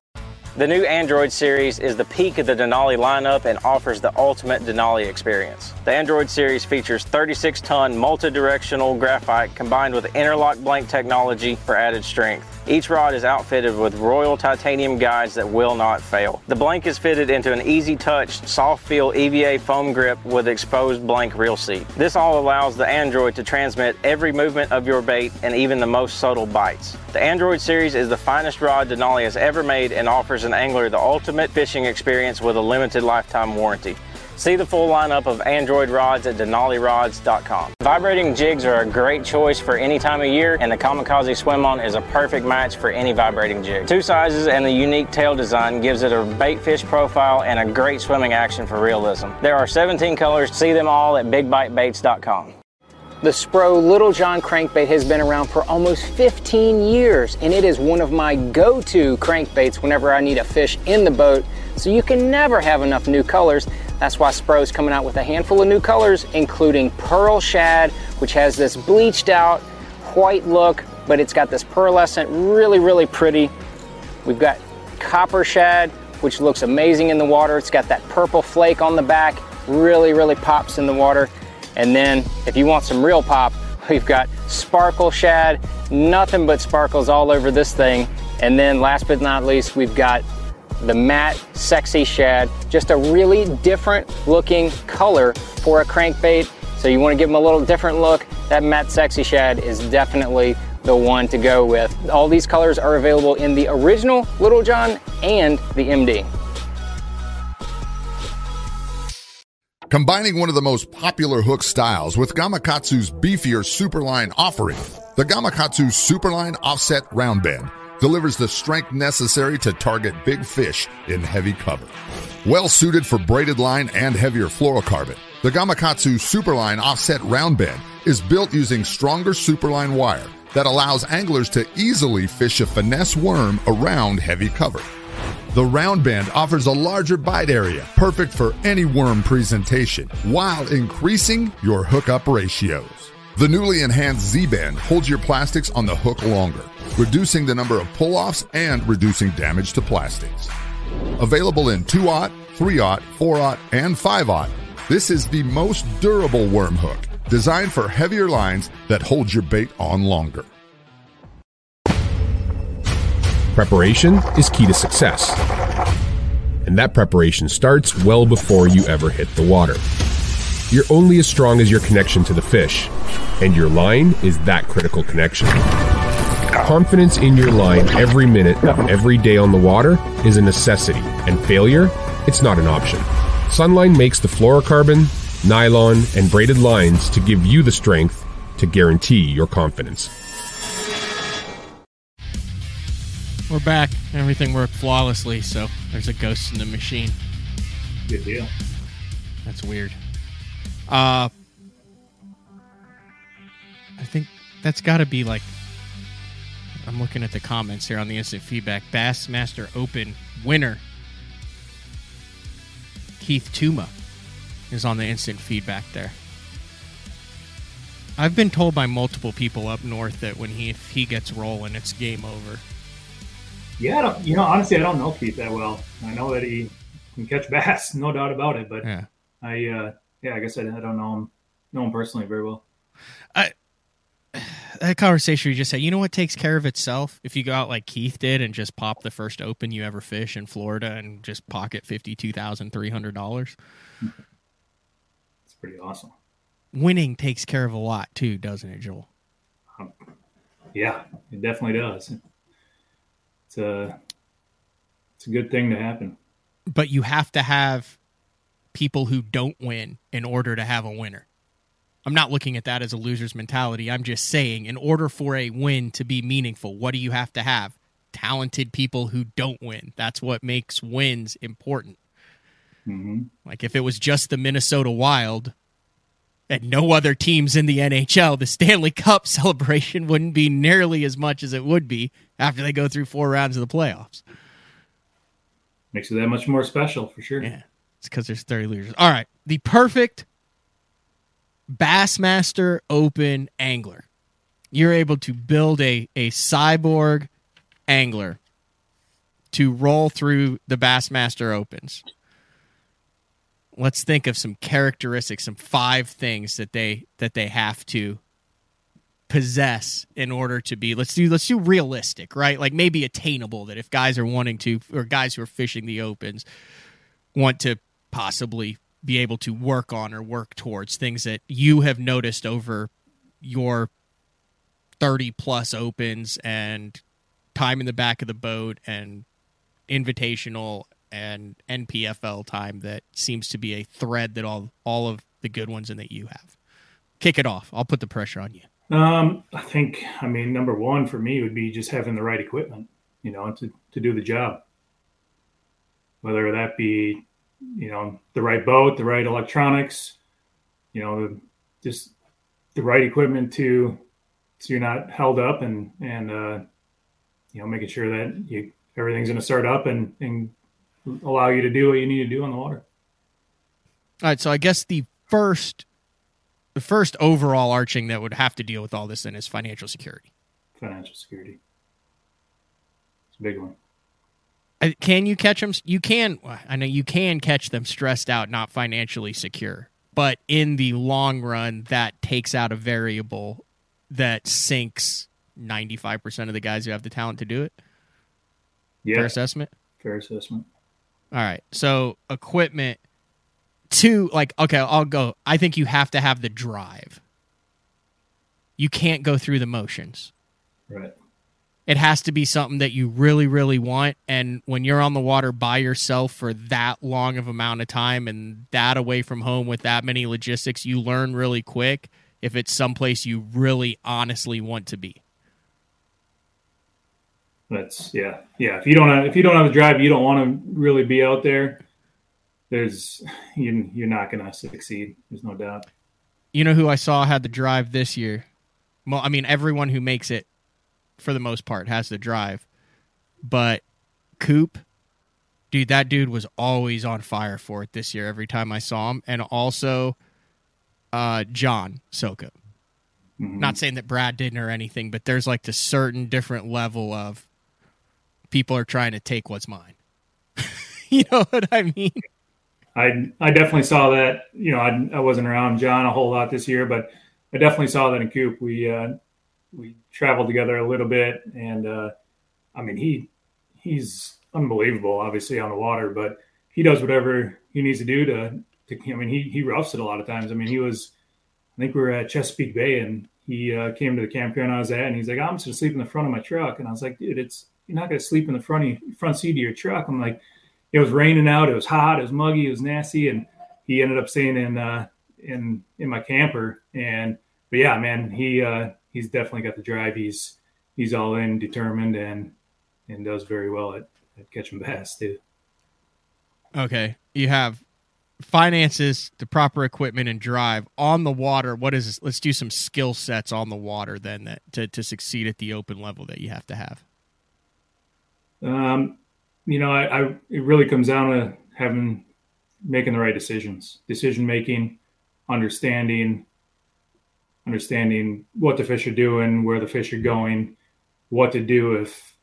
The new Android series is the peak of the Denali lineup and offers the ultimate Denali experience. The Android series features 36 ton multi directional graphite combined with interlock blank technology for added strength. Each rod is outfitted with Royal titanium guides that will not fail. The blank is fitted into an easy touch, soft feel EVA foam grip with exposed blank reel seat. This all allows the Android to transmit every movement of your bait and even the most subtle bites. The Android series is the finest rod Denali has ever made and offers an angler the ultimate fishing experience with a limited lifetime warranty. See the full lineup of Android rods at DenaliRods.com. Vibrating jigs are a great choice for any time of year, and the Kamikaze Swim On is a perfect match for any vibrating jig. Two sizes and the unique tail design gives it a bait fish profile and a great swimming action for realism. There are 17 colors. See them all at BigBiteBaits.com. The Spro Little John crankbait has been around for almost 15 years, and it is one of my go-to crankbaits whenever I need a fish in the boat, so you can never have enough new colors that's why Spro is coming out with a handful of new colors, including Pearl Shad, which has this bleached out white look, but it's got this pearlescent, really, really pretty. We've got Copper Shad, which looks amazing in the water. It's got that purple flake on the back, really, really pops in the water. And then if you want some real pop, we've got sparkle shad, nothing but sparkles all over this thing. And then last but not least, we've got the matte sexy shad, just a really different looking color for a crankbait. So you want to give them a little different look. That matte sexy shad is definitely the one to go with. All these colors are available in the original Little John and the MD. Combining one of the most popular hook styles with Gamakatsu's beefier Superline offering, the Gamakatsu Superline Offset Round Bend delivers the strength necessary to target big fish in heavy cover. Well suited for braided line and heavier fluorocarbon, the Gamakatsu Superline Offset Round Bend is built using stronger Superline wire that allows anglers to easily fish a finesse worm around heavy cover. The round bend offers a larger bite area, perfect for any worm presentation, while increasing your hookup ratios. The newly enhanced Z band holds your plastics on the hook longer, reducing the number of pull offs and reducing damage to plastics. Available in 2 aught, 3 aught, 4 aught, and 5 aught, this is the most durable worm hook, designed for heavier lines that hold your bait on longer. Preparation is key to success. And that preparation starts well before you ever hit the water. You're only as strong as your connection to the fish, and your line is that critical connection. Confidence in your line every minute of every day on the water is a necessity, and failure, it's not an option. Sunline makes the fluorocarbon, nylon, and braided lines to give you the strength to guarantee your confidence. We're back. Everything worked flawlessly, so there's a ghost in the machine. Good deal. That's weird. Uh I think that's got to be like I'm looking at the comments here on the instant feedback. Bassmaster Open winner Keith Tuma is on the instant feedback there. I've been told by multiple people up north that when he if he gets rolling, it's game over. Yeah, I don't, you know, honestly, I don't know Keith that well. I know that he can catch bass, no doubt about it. But Yeah. I, uh, yeah, I guess I, I don't know him, know him personally very well. I that conversation you just said, you know what takes care of itself? If you go out like Keith did and just pop the first open you ever fish in Florida and just pocket fifty two thousand three hundred dollars. It's pretty awesome. Winning takes care of a lot too, doesn't it, Joel? Um, yeah, it definitely does. It's a, it's a good thing to happen. But you have to have people who don't win in order to have a winner. I'm not looking at that as a loser's mentality. I'm just saying, in order for a win to be meaningful, what do you have to have? Talented people who don't win. That's what makes wins important. Mm-hmm. Like if it was just the Minnesota Wild and no other teams in the NHL, the Stanley Cup celebration wouldn't be nearly as much as it would be after they go through four rounds of the playoffs. Makes it that much more special for sure. Yeah. It's because there's 30 losers. All right. The perfect Bassmaster Open angler. You're able to build a, a cyborg angler to roll through the Bassmaster Opens. Let's think of some characteristics, some five things that they that they have to possess in order to be let's do let's do realistic, right? Like maybe attainable that if guys are wanting to or guys who are fishing the opens want to possibly be able to work on or work towards things that you have noticed over your 30 plus opens and time in the back of the boat and invitational and NPFL time that seems to be a thread that all all of the good ones and that you have. Kick it off. I'll put the pressure on you. Um, I think, I mean, number one for me would be just having the right equipment, you know, to, to do the job. Whether that be, you know, the right boat, the right electronics, you know, just the right equipment to, so you're not held up and, and, uh, you know, making sure that you, everything's going to start up and, and allow you to do what you need to do on the water. All right, so I guess the first the first overall arching that would have to deal with all this then is financial security. Financial security. It's a big one. Can you catch them? You can. I know you can catch them stressed out, not financially secure. but in the long run, that takes out a variable that sinks 95% of the guys who have the talent to do it. Yeah. Fair assessment? Fair assessment. All right. So, equipment, two, like, okay, I'll go. I think you have to have the drive. You can't go through the motions. Right. It has to be something that you really, really want. And when you're on the water by yourself for that long of amount of time and that away from home with that many logistics, you learn really quick if it's someplace you really honestly want to be. That's yeah, yeah. If you don't have, if you don't have the drive, you don't want to really be out there. There's you, you're not going to succeed. There's no doubt. You know who I saw had the drive this year? Well, I mean, everyone who makes it, for the most part, has the drive. But Coop, dude, that dude was always on fire for it this year. Every time I saw him, and also uh, John Soukup. Mm-hmm. Not saying that Brad didn't or anything, but there's like the certain different level of people are trying to take what's mine. you know what I mean? I I definitely saw that. You know, I, I wasn't around John a whole lot this year, but I definitely saw that in Coop. We uh, we traveled together a little bit, and uh, I mean he he's unbelievable, obviously on the water, but he does whatever he needs to do to. to I mean, he he roughs it a lot of times. I mean, he was. I think we were at Chesapeake Bay, and he uh, came to the campground I was at, and he's like, "I'm just gonna sleep in the front of my truck," and I was like, "Dude, it's you're not gonna sleep in the front of, front seat of your truck." I'm like, it was raining out, it was hot, it was muggy, it was nasty, and he ended up staying in uh, in in my camper. And but yeah, man, he uh, he's definitely got the drive. He's he's all in, determined, and and does very well at, at catching bass too. Okay, you have finances, the proper equipment, and drive on the water. What is this? Let's do some skill sets on the water then that to to succeed at the open level that you have to have. Um, you know, I, I it really comes down to having making the right decisions, decision making, understanding, understanding what the fish are doing, where the fish are going, what to do if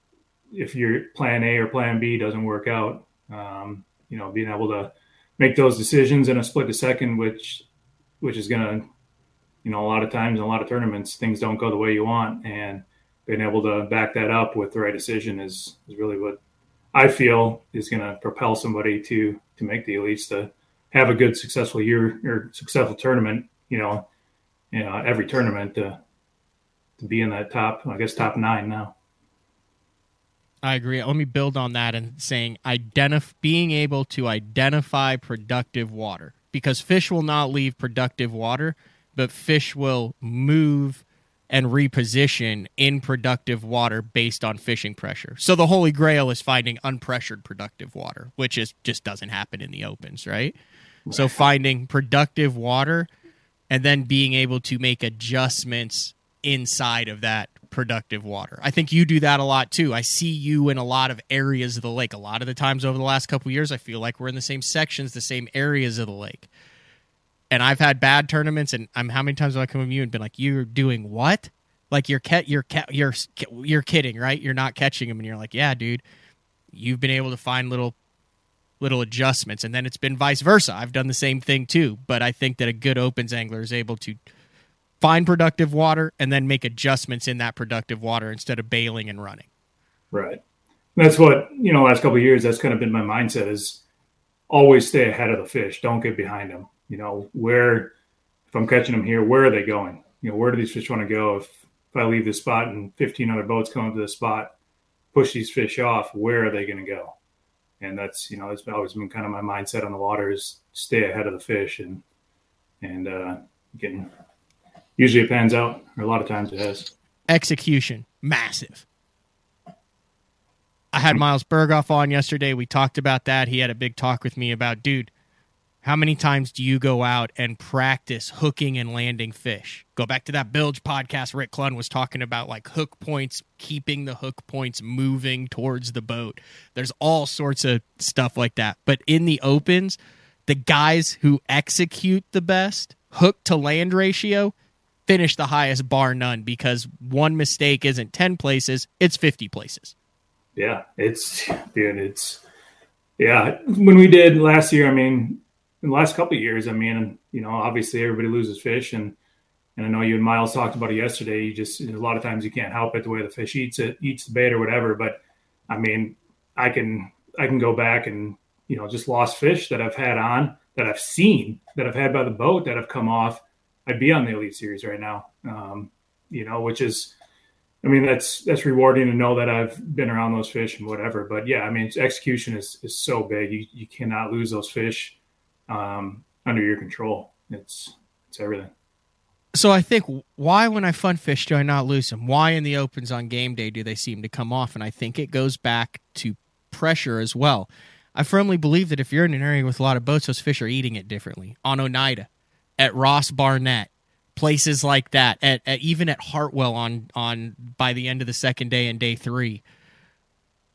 if your plan A or plan B doesn't work out. Um, you know, being able to make those decisions in a split a second, which which is gonna, you know, a lot of times in a lot of tournaments things don't go the way you want, and being able to back that up with the right decision is is really what I feel is to propel somebody to to make the elites to have a good successful year or successful tournament. You know, you know every tournament to to be in that top, I guess top nine now. I agree. Let me build on that and saying identify being able to identify productive water because fish will not leave productive water, but fish will move and reposition in productive water based on fishing pressure. So the holy grail is finding unpressured productive water, which is just doesn't happen in the opens, right? right? So finding productive water and then being able to make adjustments inside of that productive water. I think you do that a lot too. I see you in a lot of areas of the lake. A lot of the times over the last couple years, I feel like we're in the same sections, the same areas of the lake. And I've had bad tournaments, and I'm how many times have I come to you and been like, "You're doing what? Like you're ca- you're ca- you're you're kidding, right? You're not catching them." And you're like, "Yeah, dude, you've been able to find little little adjustments." And then it's been vice versa. I've done the same thing too. But I think that a good opens angler is able to find productive water and then make adjustments in that productive water instead of bailing and running. Right. That's what you know. Last couple years, that's kind of been my mindset: is always stay ahead of the fish. Don't get behind them. You know where if I'm catching them here, where are they going? You know where do these fish want to go? If if I leave this spot and 15 other boats come up to the spot, push these fish off, where are they going to go? And that's you know it's always been kind of my mindset on the water is stay ahead of the fish and and uh, getting usually it pans out. Or a lot of times it has. Execution massive. I had Miles Burghoff on yesterday. We talked about that. He had a big talk with me about dude how many times do you go out and practice hooking and landing fish? Go back to that bilge podcast rick clunn was talking about like hook points keeping the hook points moving towards the boat. There's all sorts of stuff like that. But in the opens the guys who execute the best hook to land ratio finish the highest bar none because one mistake isn't 10 places, it's 50 places. Yeah, it's dude, it's yeah, when we did last year, I mean, in the last couple of years, I mean, you know, obviously everybody loses fish, and and I know you and Miles talked about it yesterday. You just a lot of times you can't help it the way the fish eats it, eats the bait or whatever. But I mean, I can I can go back and you know just lost fish that I've had on that I've seen that I've had by the boat that have come off. I'd be on the Elite Series right now. Um, you know, which is I mean, that's that's rewarding to know that I've been around those fish and whatever. But yeah, I mean, execution is is so big. You you cannot lose those fish um, under your control. It's it's everything. So I think why when I fun fish do I not lose them? Why in the opens on game day do they seem to come off? And I think it goes back to pressure as well. I firmly believe that if you're in an area with a lot of boats, those fish are eating it differently. On Oneida, at Ross Barnett, places like that at, at, even at Hartwell on on by the end of the second day and day 3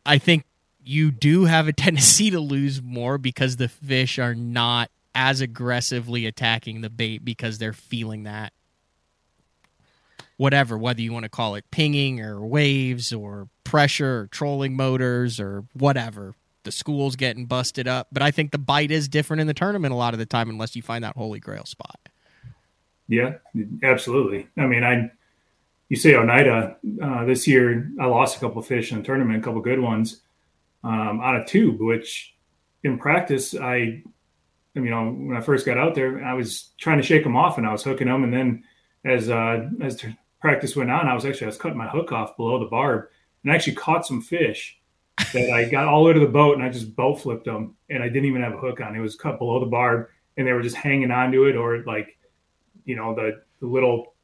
I think you do have a tendency to lose more because the fish are not as aggressively attacking the bait because they're feeling that whatever whether you want to call it pinging or waves or pressure or trolling motors or whatever the school's getting busted up but I think the bite is different in the tournament a lot of the time unless you find that holy grail spot yeah, absolutely. I mean, I you say Oneida uh, this year. I lost a couple fish in the tournament, a couple good ones um, on a tube. Which in practice, I, I mean, when I first got out there, I was trying to shake them off, and I was hooking them, and then as uh, as practice went on, I was actually I was cutting my hook off below the barb, and I actually caught some fish that I got all to the boat, and I just boat flipped them, and I didn't even have a hook on. It was cut below the barb, and they were just hanging onto it, or like you know the, the little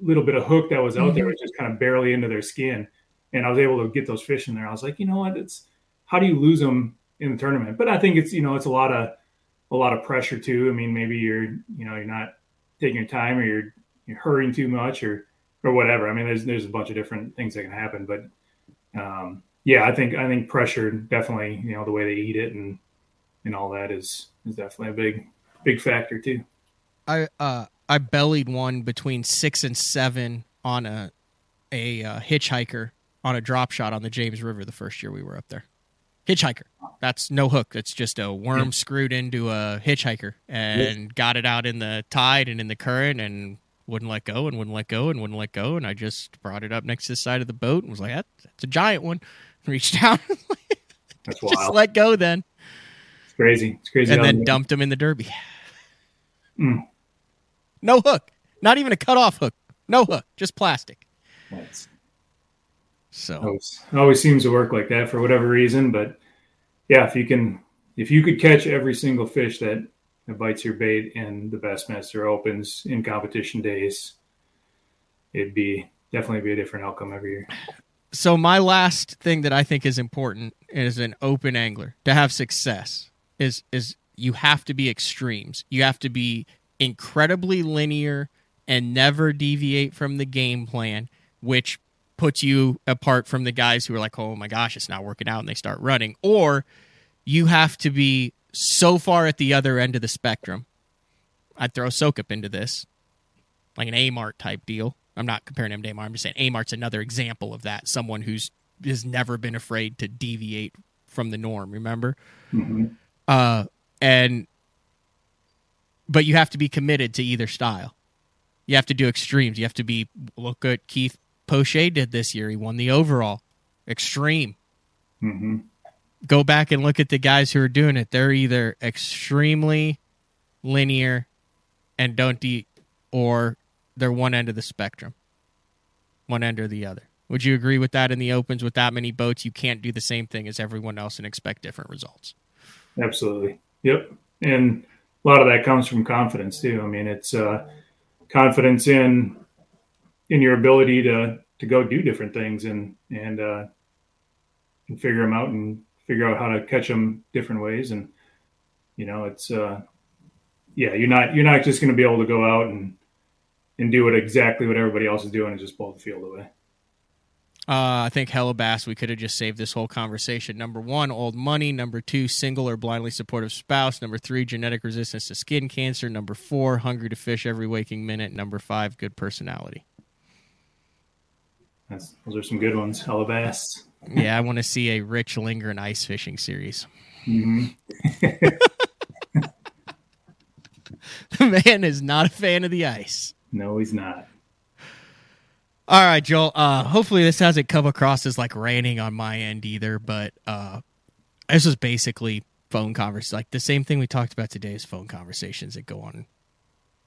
little bit of hook that was out mm-hmm. there was just kind of barely into their skin and i was able to get those fish in there i was like you know what it's how do you lose them in the tournament? But i think it's you know it's a lot of a lot of pressure too. I mean maybe you're you know you're not taking your time or you're you're hurrying too much or or whatever. I mean there's there's a bunch of different things that can happen but um yeah i think i think pressure definitely you know the way they eat it and and all that is is definitely a big big factor too. I uh I bellied one between six and seven on a a uh, hitchhiker on a drop shot on the James River the first year we were up there. Hitchhiker. That's no hook. It's just a worm screwed into a hitchhiker and yeah. got it out in the tide and in the current and wouldn't let go and wouldn't let go and wouldn't let go. And I just brought it up next to the side of the boat and was like, that's a giant one. Reached down. that's wild. Just let go then. It's crazy. It's crazy. And then dumped him in the derby. Mm. No hook. Not even a cut off hook. No hook. Just plastic. Nice. So always, always seems to work like that for whatever reason. But yeah, if you can, if you could catch every single fish that, bites your bait in the Bassmaster Opens in competition days, it'd be definitely be a different outcome every year. So my last thing that I think is important as an open angler to have success is is you have to be extremes. You have to be incredibly linear and never deviate from the game plan, which puts you apart from the guys who are like, oh my gosh, it's not working out, and they start running. Or you have to be so far at the other end of the spectrum. I'd throw Soukup into this, like an A-Mart type deal. I'm not comparing him to A-Mart. I'm just saying A-Mart's another example of that. Someone who's has never been afraid to deviate from the norm. Remember, mm-hmm. uh, and but you have to be committed to either style. You have to do extremes. You have to be look at Keith Poche did this year. He won the overall extreme. Mm-hmm. Go back and look at the guys who are doing it. They're either extremely linear and don't eat, or they're one end of the spectrum, one end or the other. Would you agree with that in the opens with that many boats? You can't do the same thing as everyone else and expect different results. Absolutely. Yep. And a lot of that comes from confidence too. I mean, it's uh, confidence in in your ability to to go do different things and and uh, and figure them out and figure out how to catch them different ways. And you know, it's uh, yeah, you're not you're not just going to be able to go out and and do exactly what everybody else is doing and just pull the field away. Uh, I think Hellabass, we could have just saved this whole conversation. Number one, old money. Number two, single or blindly supportive spouse. Number three, genetic resistance to skin cancer. Number four, hungry to fish every waking minute. Number five, good personality. That's, those are some good ones. Hellabass. yeah, I want to see a Rich Lindgren ice fishing series. Mm-hmm. the man is not a fan of the ice. No, he's not. All right, Joel. Uh, hopefully, this hasn't come across as like raining on my end either, but uh, this is basically phone conversations. Like the same thing we talked about today is phone conversations that go on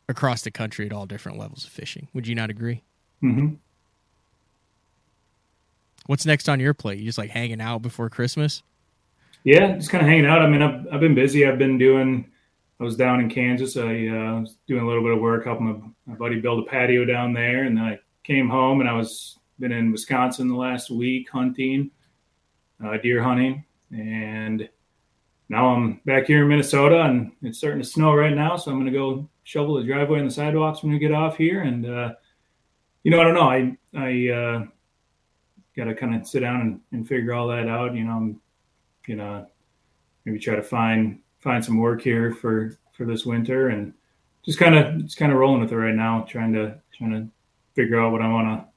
across the country at all different levels of fishing. Would you not agree? Mm-hmm. What's next on your plate? You just like hanging out before Christmas? Yeah, just kind of hanging out. I mean, I've, I've been busy. I've been doing. I was down in Kansas. I uh, was doing a little bit of work helping my, my buddy build a patio down there, and then I came home and I was been in Wisconsin the last week hunting, uh, deer hunting, and now I'm back here in Minnesota and it's starting to snow right now. So I'm going to go shovel the driveway and the sidewalks when we get off here. And, uh, you know, I don't know. I, I, uh, got to kind of sit down and, and figure all that out. You know, I'm gonna maybe try to find, find some work here for, for this winter and just kind of, just kind of rolling with it right now, trying to, trying to figure out what I want to,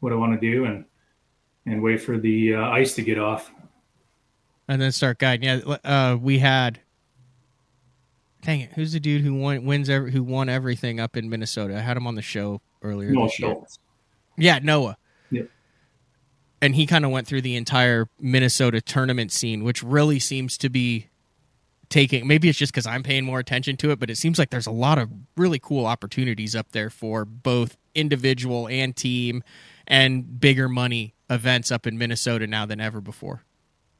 what I want to do and, and wait for the uh, ice to get off and then start guiding. Yeah, uh, we had. Dang it! Who's the dude who won wins every, who won everything up in Minnesota? I had him on the show earlier. Noah year. Yeah, Noah. And he kind of went through the entire Minnesota tournament scene, which really seems to be taking. Maybe it's just because I'm paying more attention to it, but it seems like there's a lot of really cool opportunities up there for both individual and team, and bigger money events up in Minnesota now than ever before.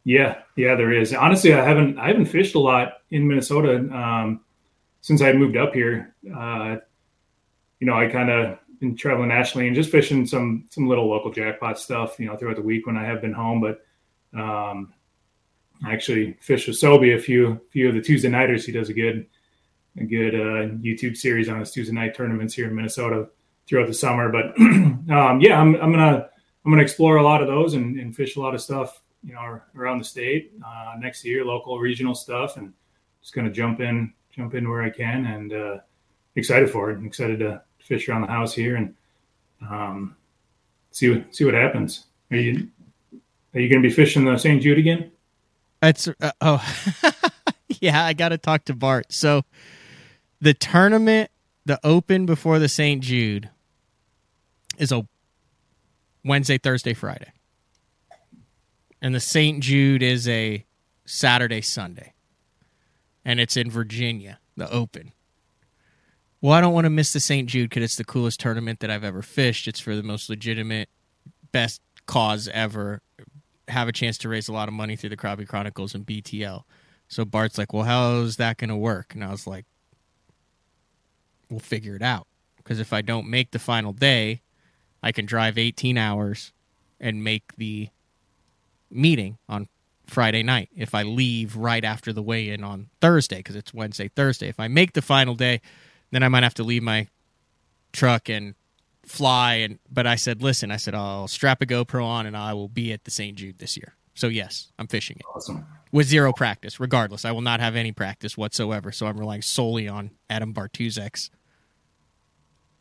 Yeah, yeah, there is. Honestly, I haven't I haven't fished a lot in Minnesota um, since I moved up here. Uh, you know, I kind of traveling nationally and just fishing some some little local jackpot stuff. You know, throughout the week when I have been home. But um, I actually fished with Sobe a few few of the Tuesday nighters. He does a good a good uh, YouTube series on his Tuesday night tournaments here in Minnesota throughout the summer. But um, yeah, I'm I'm gonna I'm gonna explore a lot of those and, and fish a lot of stuff you know around the state uh, next year, local, regional stuff, and just to jump in, jump in where I can, and uh, excited for it. Excited to fish around the house here and um, see what see what happens. Are you are you going to be fishing the St. Jude again? That's uh, oh yeah, I got to talk to Bart. So the tournament, the Open before the St. Jude, is a Wednesday, Thursday, Friday and the St. Jude is a Saturday, Sunday, and it's in Virginia, the Open. Well, I don't want to miss the St. Jude because it's the coolest tournament that I've ever fished. It's for the most legitimate, best cause ever. Have a chance to raise a lot of money through the Crappie Chronicles and BTL. So Bart's like, "Well, how is that going to work?" And I was like, "We'll figure it out." Because if I don't make the final day, I can drive 18 hours and make the meeting on Friday night. If I leave right after the weigh in on Thursday, because it's Wednesday, Thursday, if I make the final day, then I might have to leave my truck and fly. And but I said, listen, I said I'll strap a GoPro on and I will be at the St. Jude this year. So yes, I'm fishing it. Awesome. With zero practice, regardless. I will not have any practice whatsoever. So I'm relying solely on Adam Bartuzek's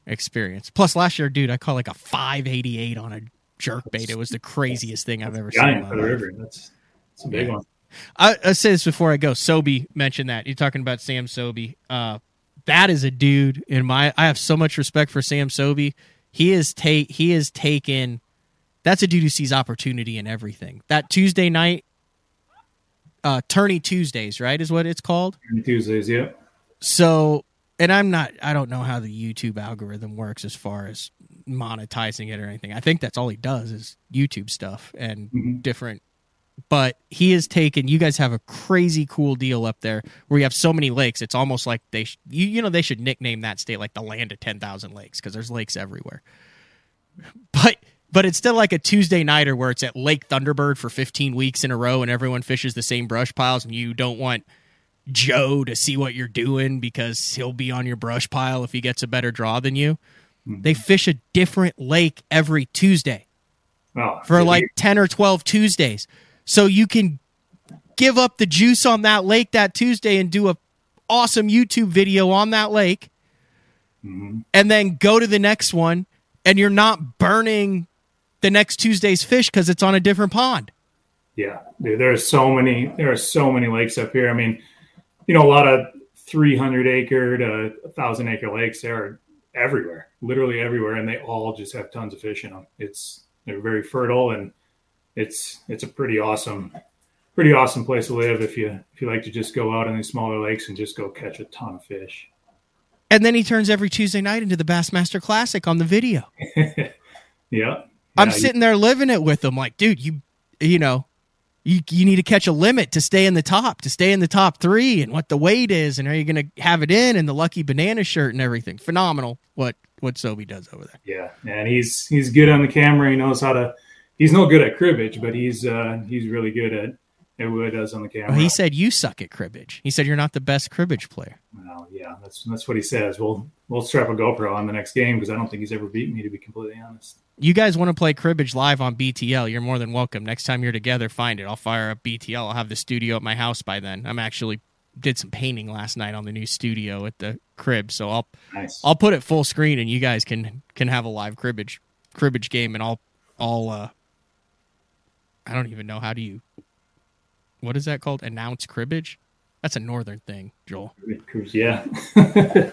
experience. Plus last year, dude, I caught like a 588 on a jerk bait. It was the craziest thing I've ever Giant seen. for the river. That's, that's a big Yeah. one. I, I say this before I go. Sobe mentioned that you're talking about Sam Sobe. Uh, that is a dude in my. I have so much respect for Sam Sobe. He is take. He is taken. That's a dude who sees opportunity in everything. That Tuesday night, uh, Tourney Tuesdays, right, is what it's called. Tuesdays, yeah. So, and I'm not. I don't know how the YouTube algorithm works as far as monetizing it or anything. I think that's all he does is YouTube stuff and Mhm. different. But he has taken. You guys have a crazy cool deal up there where you have so many lakes. It's almost like they, sh- you, you know, they should nickname that state like the land of ten thousand lakes because there's lakes everywhere. But but it's still like a Tuesday nighter where it's at Lake Thunderbird for 15 weeks in a row and everyone fishes the same brush piles and you don't want Joe to see what you're doing because he'll be on your brush pile if he gets a better draw than you. Mm-hmm. They fish a different lake every Tuesday Oh, for like 10 or 12 Tuesdays. So you can give up the juice on that lake that Tuesday and do a awesome YouTube video on that lake mm-hmm. and then go to the next one and you're not burning the next Tuesday's fish because it's on a different pond. Yeah, dude, there are so many. There are so many lakes up here. I mean, you know, a lot of 300 acre to 1,000 acre lakes. there are everywhere, literally everywhere, and they all just have tons of fish in them. It's they're very fertile, and it's it's a pretty awesome, pretty awesome place to live if you if you like to just go out in these smaller lakes and just go catch a ton of fish. And then he turns every Tuesday night into the Bassmaster Classic on the video. yeah. I'm Yeah, sitting there living it with him, like, dude, you, you know, you you need to catch a limit to stay in the top, to stay in the top three, and what the weight is, and are you going to have it in, and the lucky banana shirt and everything. Phenomenal what what Sobe does over there. Yeah, and he's he's good on the camera. He knows how to. He's no good at cribbage, but he's uh, he's really good at, at what he does on the camera. Well, he said you suck at cribbage. He said you're not the best cribbage player. Well, yeah, that's that's what he says. We'll we'll strap a GoPro on the next game because I don't think he's ever beaten me to be completely honest. You guys want to play cribbage live on BTL? You're more than welcome. Next time you're together, find it. I'll fire up BTL. I'll have the studio at my house by then. I'm actually did some painting last night on the new studio at the crib, so I'll Nice. I'll put it full screen and you guys can can have a live cribbage cribbage game and I'll I'll uh I don't even know how do you what is that called? Announce cribbage? That's a northern thing, Joel. Yeah.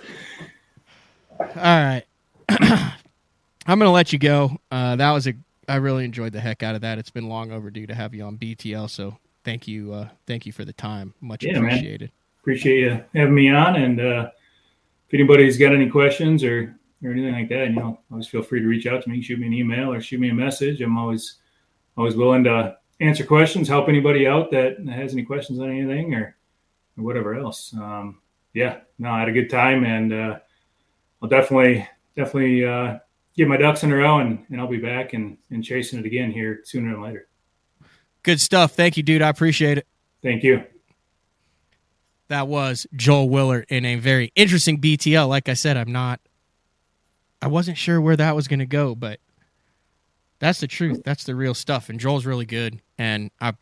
All right. I'm going to let you go. Uh, that was a. I really enjoyed the heck out of that. It's been long overdue to have you on BTL. So thank you. Uh, thank you for the time. Much Yeah, man. appreciated. Appreciate you having me on. And uh, if anybody's got any questions or or anything like that, you know, always feel free to reach out to me. Shoot me an email or shoot me a message. I'm always always willing to answer questions, help anybody out that has any questions on anything or, or whatever else. Um, yeah, no, I had a good time, and uh, I'll definitely definitely uh, get my ducks in a row, and, and I'll be back and, and chasing it again here sooner than later. Good stuff. Thank you, dude. I appreciate it. Thank you. That was Joel Willert in a very interesting BTL. Like I said, I'm not. I wasn't sure where that was going to go, but that's the truth. That's the real stuff. And Joel's really good, and I,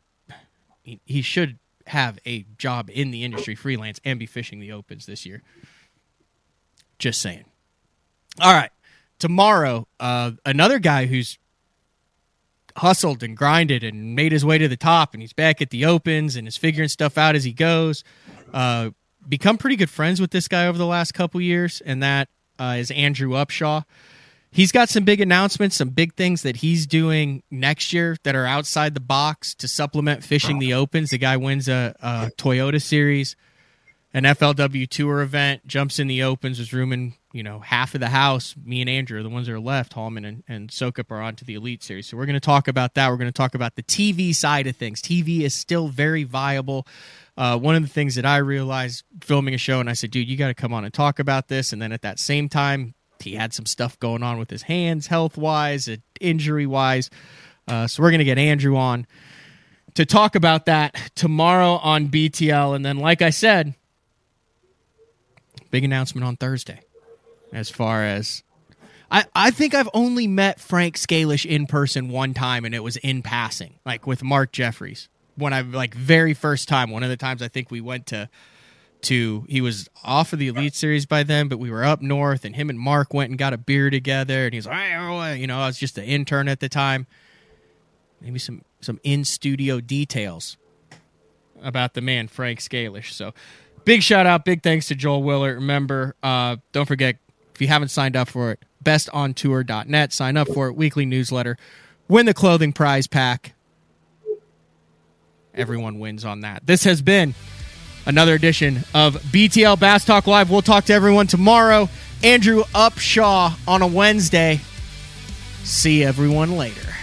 he, should have a job in the industry, freelance, and be fishing the opens this year. Just saying. All right, tomorrow, uh, another guy who's hustled and grinded and made his way to the top, and he's back at the opens and is figuring stuff out as he goes. Uh, become pretty good friends with this guy over the last couple years, and that uh, is Andrew Upshaw. He's got some big announcements, some big things that he's doing next year that are outside the box to supplement fishing the opens. The guy wins a, a Toyota Series, an FLW Tour event, jumps in the opens, is rooming you know half of the house. Me and Andrew are the ones that are left. Hallman and, and Soukup are on to the Elite Series. So we're going to talk about that. We're going to talk about the TV side of things. TV is still very viable. Uh, one of the things that I realized filming a show, and I said, dude, you got to come on and talk about this. And then at that same time, he had some stuff going on with his hands, health wise, injury wise. Uh, so we're going to get Andrew on to talk about that tomorrow on BTL. And then, like I said, big announcement on Thursday as far as. I, I think I've only met Frank Scalish in person one time, and it was in passing, like with Mark Jeffries. When I like very first time, one of the times I think we went to to he was off of the elite series by then but we were up north and him and mark went and got a beer together and he's like "Oh, you know i was just an intern at the time. Maybe some some in studio details about the man frank scalish. So big shout out big thanks to Joel Willert. Remember uh don't forget if you haven't signed up for it bestontour.net sign up for it. Weekly newsletter. Win the clothing prize pack. Everyone wins on that. This has been another edition of BTL Bass Talk Live. We'll talk to everyone tomorrow. Andrew Upshaw on a Wednesday. See everyone later.